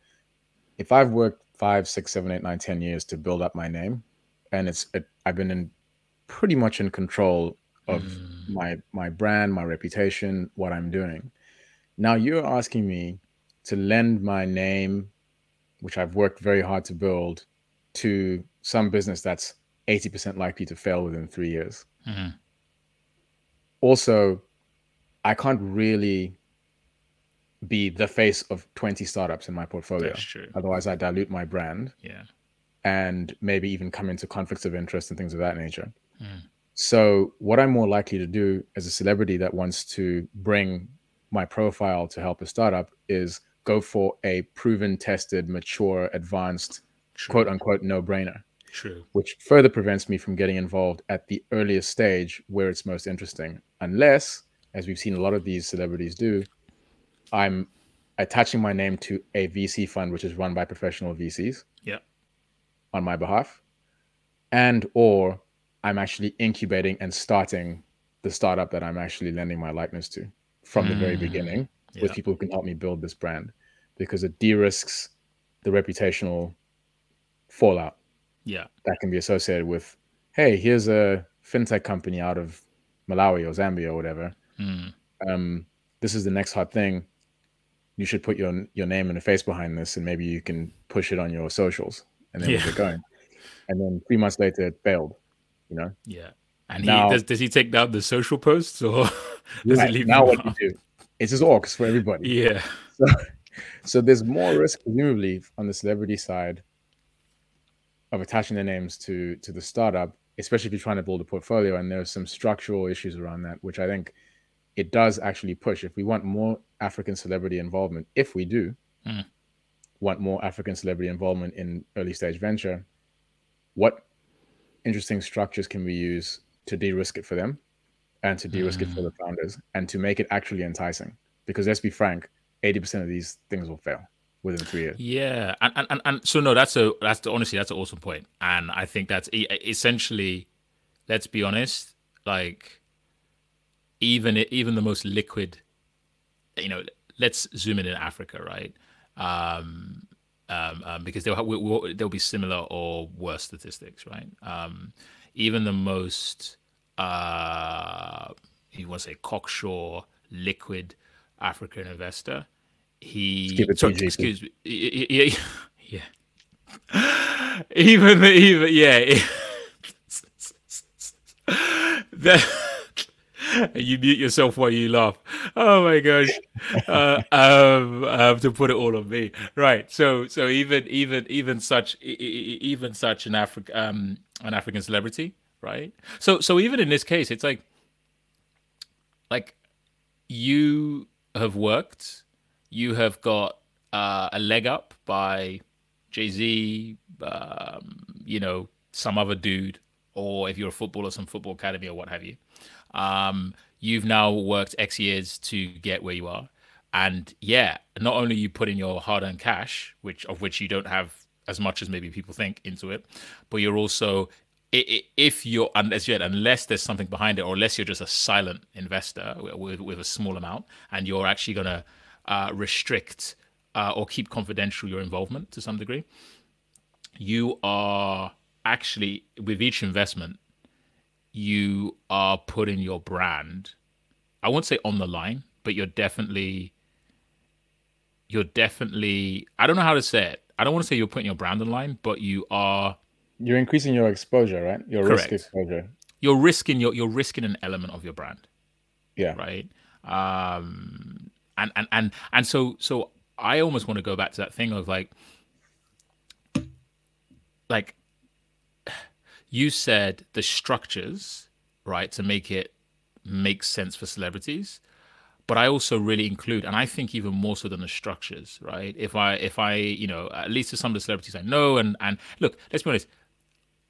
[SPEAKER 2] If I've worked five, six, seven, eight, nine, ten years to build up my name, and it's it, I've been in pretty much in control of mm. my my brand, my reputation, what I'm doing. Now you're asking me to lend my name, which I've worked very hard to build, to some business that's 80% likely to fail within three years. Mm-hmm. Also, I can't really be the face of 20 startups in my portfolio. Otherwise, I dilute my brand.
[SPEAKER 1] Yeah.
[SPEAKER 2] And maybe even come into conflicts of interest and things of that nature. Mm. So, what I'm more likely to do as a celebrity that wants to bring my profile to help a startup is go for a proven, tested, mature, advanced, True. quote unquote, no brainer.
[SPEAKER 1] True.
[SPEAKER 2] Which further prevents me from getting involved at the earliest stage where it's most interesting. Unless, as we've seen a lot of these celebrities do, I'm attaching my name to a VC fund which is run by professional VCs.
[SPEAKER 1] Yeah.
[SPEAKER 2] On my behalf. And or I'm actually incubating and starting the startup that I'm actually lending my likeness to from mm. the very mm. beginning yeah. with people who can help me build this brand because it de-risks the reputational fallout
[SPEAKER 1] yeah
[SPEAKER 2] that can be associated with hey here's a fintech company out of malawi or zambia or whatever mm. um, this is the next hot thing you should put your your name and a face behind this and maybe you can push it on your socials and then yeah. get going and then three months later it failed you know
[SPEAKER 1] yeah and now, he does, does he take down the social posts or does
[SPEAKER 2] right, he leave now what do you do? It's just orcs for everybody.
[SPEAKER 1] Yeah.
[SPEAKER 2] So, so there's more risk presumably on the celebrity side of attaching their names to to the startup, especially if you're trying to build a portfolio. And there's some structural issues around that, which I think it does actually push. If we want more African celebrity involvement, if we do mm. Want more African celebrity involvement in early stage venture, what interesting structures can we use to de-risk it for them and to de-risk mm. it for the mm. founders and to make it actually enticing because let's be frank 80% of these things will fail within three years
[SPEAKER 1] yeah and, and and so no that's a that's the, honestly that's an awesome point and i think that's essentially let's be honest like even even the most liquid you know let's zoom in in africa right um um, um, because there'll, there'll be similar or worse statistics, right? Um, even the most uh, you want to say cocksure liquid African investor. He so, excuse me, yeah, yeah. even even yeah. that you mute yourself while you laugh. Oh my gosh! Uh, um, um, to put it all on me, right? So, so even even even such even such an African um, an African celebrity right? So so even in this case, it's like like you have worked, you have got uh, a leg up by Jay Z, um, you know, some other dude or if you're a footballer, some football academy or what have you. Um, you've now worked X years to get where you are. And yeah, not only you put in your hard-earned cash, which of which you don't have as much as maybe people think into it, but you're also if you're unless yet unless there's something behind it, or unless you're just a silent investor with, with a small amount, and you're actually gonna uh, restrict uh, or keep confidential your involvement to some degree, you are actually with each investment, you are putting your brand. I won't say on the line, but you're definitely you're definitely I don't know how to say it. I don't want to say you're putting your brand on line, but you are
[SPEAKER 2] you're increasing your exposure, right? Your correct. risk exposure.
[SPEAKER 1] You're risking your you're risking an element of your brand.
[SPEAKER 2] Yeah.
[SPEAKER 1] Right. Um and and and and so so I almost want to go back to that thing of like like you said the structures, right, to make it make sense for celebrities but I also really include, and I think even more so than the structures, right? If I, if I, you know, at least to some of the celebrities I know, and and look, let's be honest,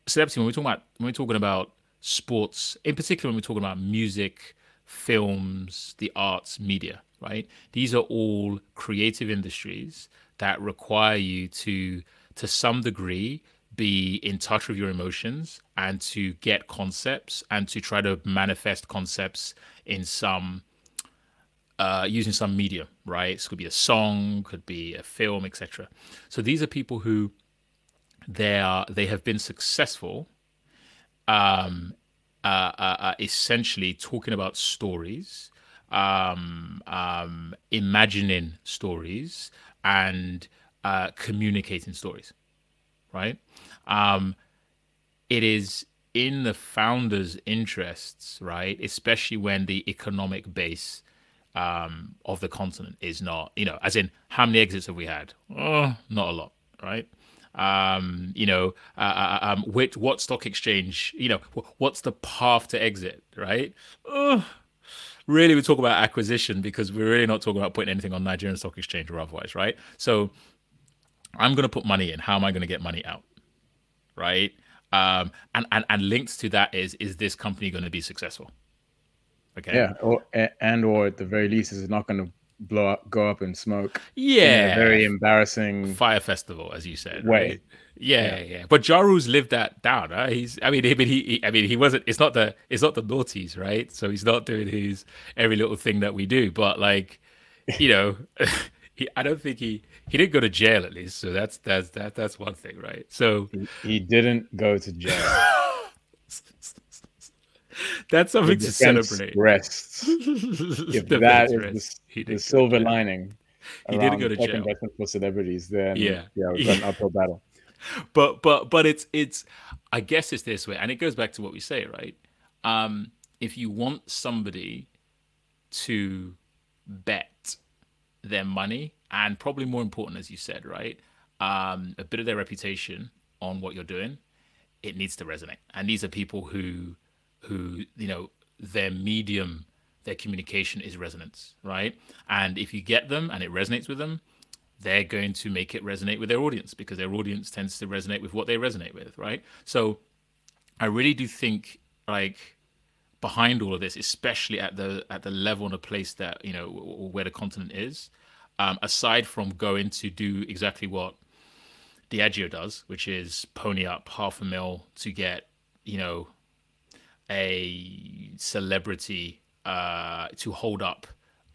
[SPEAKER 1] celebrity when we're talking about when we're talking about sports, in particular when we're talking about music, films, the arts, media, right? These are all creative industries that require you to, to some degree, be in touch with your emotions and to get concepts and to try to manifest concepts in some uh, using some medium, right? It could be a song, could be a film, etc. So these are people who they are they have been successful, um, uh, uh, uh essentially talking about stories, um, um, imagining stories, and uh, communicating stories, right? Um, it is in the founder's interests, right? Especially when the economic base um, of the continent is not, you know, as in how many exits have we had? Oh, not a lot, right? Um, you know, uh, uh, uh um, which what stock exchange? You know, what's the path to exit, right? Oh, really, we talk about acquisition because we're really not talking about putting anything on Nigerian stock exchange or otherwise, right? So, I'm going to put money in. How am I going to get money out, right? Um, and and and linked to that is is this company going to be successful?
[SPEAKER 2] Okay. Yeah, or and or at the very least, is it not going to blow up, go up in smoke?
[SPEAKER 1] Yeah,
[SPEAKER 2] very embarrassing
[SPEAKER 1] Fyre Festival, as you said. Way. Right? Yeah, yeah, yeah. But Ja Rule's lived that down. Right? He's, I mean, he, he, I mean, he wasn't. It's not the, it's not the naughties, right? So he's not doing his every little thing that we do. But like, you know, he, I don't think he, he didn't go to jail at least. So that's that's that that's one thing, right? So
[SPEAKER 2] he, he didn't go to jail.
[SPEAKER 1] That's something to celebrate.
[SPEAKER 2] Rests. if that is the, the silver lining.
[SPEAKER 1] He didn't go to jail.
[SPEAKER 2] For celebrities. Then yeah, yeah, we've got an uphill battle.
[SPEAKER 1] But but but it's it's. I guess it's this way, and it goes back to what we say, right? Um, if you want somebody to bet their money, and probably more important, as you said, right, um, a bit of their reputation on what you're doing, it needs to resonate. And these are people who who you know their medium their communication is resonance right and if you get them and it resonates with them they're going to make it resonate with their audience because their audience tends to resonate with what they resonate with right so i really do think like behind all of this especially at the at the level and the place that you know where the continent is um, aside from going to do exactly what Diageo does, which is pony up half a mil to get, you know, a celebrity uh, to hold up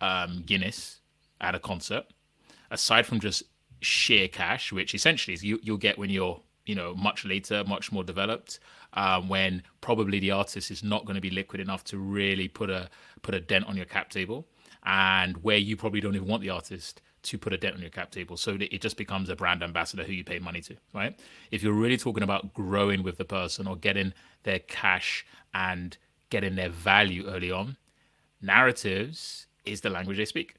[SPEAKER 1] um, Guinness at a concert, aside from just sheer cash, which essentially is you, you'll get when you're you know much later, much more developed, um, when probably the artist is not going to be liquid enough to really put a put a dent on your cap table, and where you probably don't even want the artist to put a dent on your cap table. So it just becomes a brand ambassador who you pay money to, right? If you're really talking about growing with the person or getting their cash and getting their value early on, narratives is the language they speak.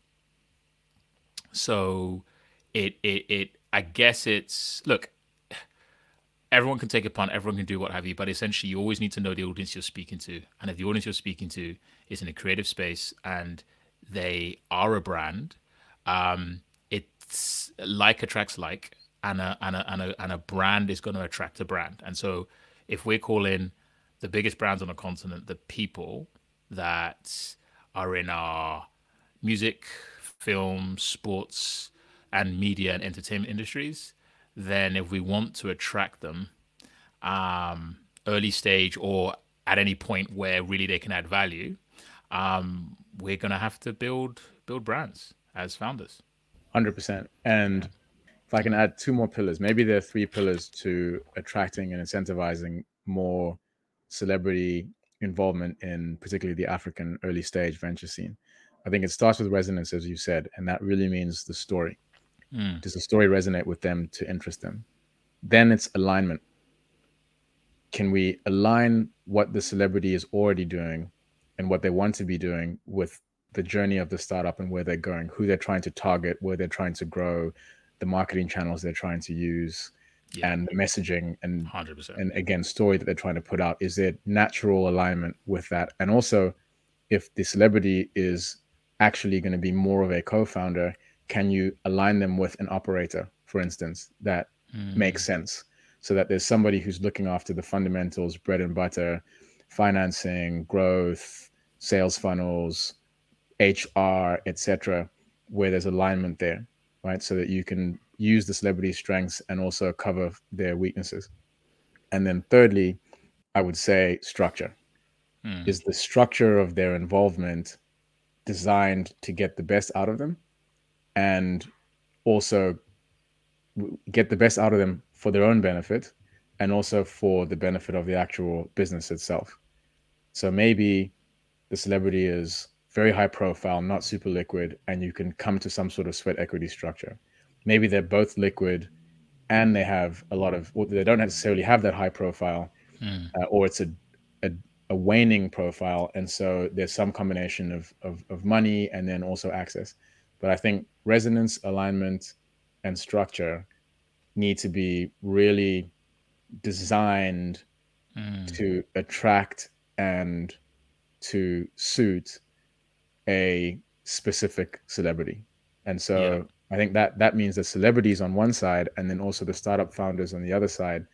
[SPEAKER 1] So it it it I guess it's look, everyone can take a punt, everyone can do what have you, but essentially you always need to know the audience you're speaking to. And if the audience you're speaking to is in a creative space and they are a brand, um, it's like attracts like and a and a and a and a brand is going to attract a brand. And so if we're calling the biggest brands on the continent, the people that are in our music, film, sports, and media and entertainment industries, then if we want to attract them um, early stage or at any point where really they can add value, um, we're going to have to build build brands as founders.
[SPEAKER 2] Hundred percent. And if I can add two more pillars, maybe there are three pillars to attracting and incentivizing more celebrity involvement in particularly the African early stage venture scene. I think it starts with resonance, as you said, and that really means the story. Mm. Does the story resonate with them to interest them? Then it's alignment. Can we align what the celebrity is already doing and what they want to be doing with the journey of the startup and where they're going, who they're trying to target, where they're trying to grow, the marketing channels they're trying to use, yeah. and the messaging and
[SPEAKER 1] 100%.
[SPEAKER 2] and again story that they're trying to put out. Is there natural alignment with that? And also, if the celebrity is actually going to be more of a co-founder, can you align them with an operator, for instance, that mm. makes sense? So that there's somebody who's looking after the fundamentals, bread and butter, financing, growth, sales funnels, HR, etc., where there's alignment there, right? So that you can use the celebrity's strengths and also cover their weaknesses. And then thirdly, I would say structure. Hmm. Is the structure of their involvement designed to get the best out of them and also get the best out of them for their own benefit and also for the benefit of the actual business itself. So maybe the celebrity is very high profile, not super liquid, and you can come to some sort of sweat equity structure. Maybe they're both liquid and they have a lot of, well, they don't necessarily have that high profile, mm. uh, or it's a, a, a, waning profile. And so there's some combination of, of, of money and then also access. But I think resonance, alignment, and structure need to be really designed mm. to attract and to suit a specific celebrity. And so yeah. I think that that means that celebrities on one side and then also the startup founders on the other side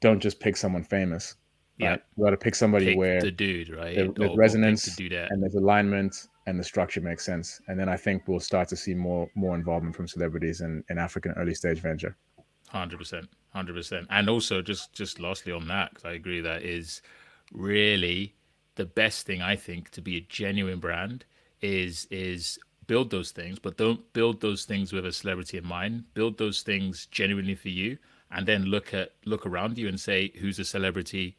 [SPEAKER 2] don't just pick someone famous.
[SPEAKER 1] Yeah.
[SPEAKER 2] Right? You got to pick somebody
[SPEAKER 1] pick
[SPEAKER 2] where
[SPEAKER 1] the dude, right?
[SPEAKER 2] There, there's resonance and there's alignment and the structure makes sense. And then I think we'll start to see more more involvement from celebrities in, in African early stage venture.
[SPEAKER 1] Hundred percent, hundred percent. And also just just lastly on that, because I agree that is really the best thing I think to be a genuine brand is is build those things, but don't build those things with a celebrity in mind. Build those things genuinely for you, and then look at look around you and say who's a celebrity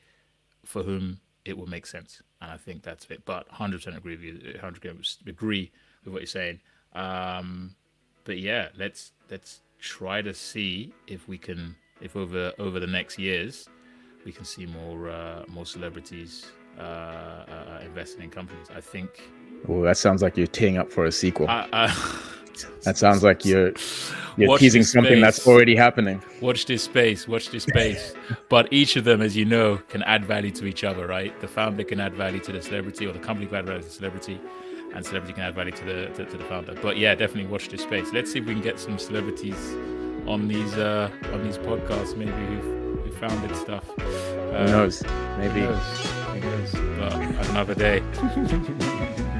[SPEAKER 1] for whom it will make sense. And I think that's it. But 100% agree with you. 100% agree with what you're saying. Um, but yeah, let's let's try to see if we can if over over the next years we can see more uh, more celebrities uh, uh, investing in companies. I think.
[SPEAKER 2] Well, that sounds like you're teeing up for a sequel. that sounds like you're you're teasing something that's already happening.
[SPEAKER 1] Watch this space. Watch this space. but each of them, as you know, can add value to each other, right? The founder can add value to the celebrity, or the company can add value to the celebrity, and celebrity can add value to the to, to the founder. But yeah, definitely watch this space. Let's see if we can get some celebrities on these uh, on these podcasts, maybe who've, who founded stuff.
[SPEAKER 2] Uh, who knows? Maybe.
[SPEAKER 1] Who knows? Who knows? But another day.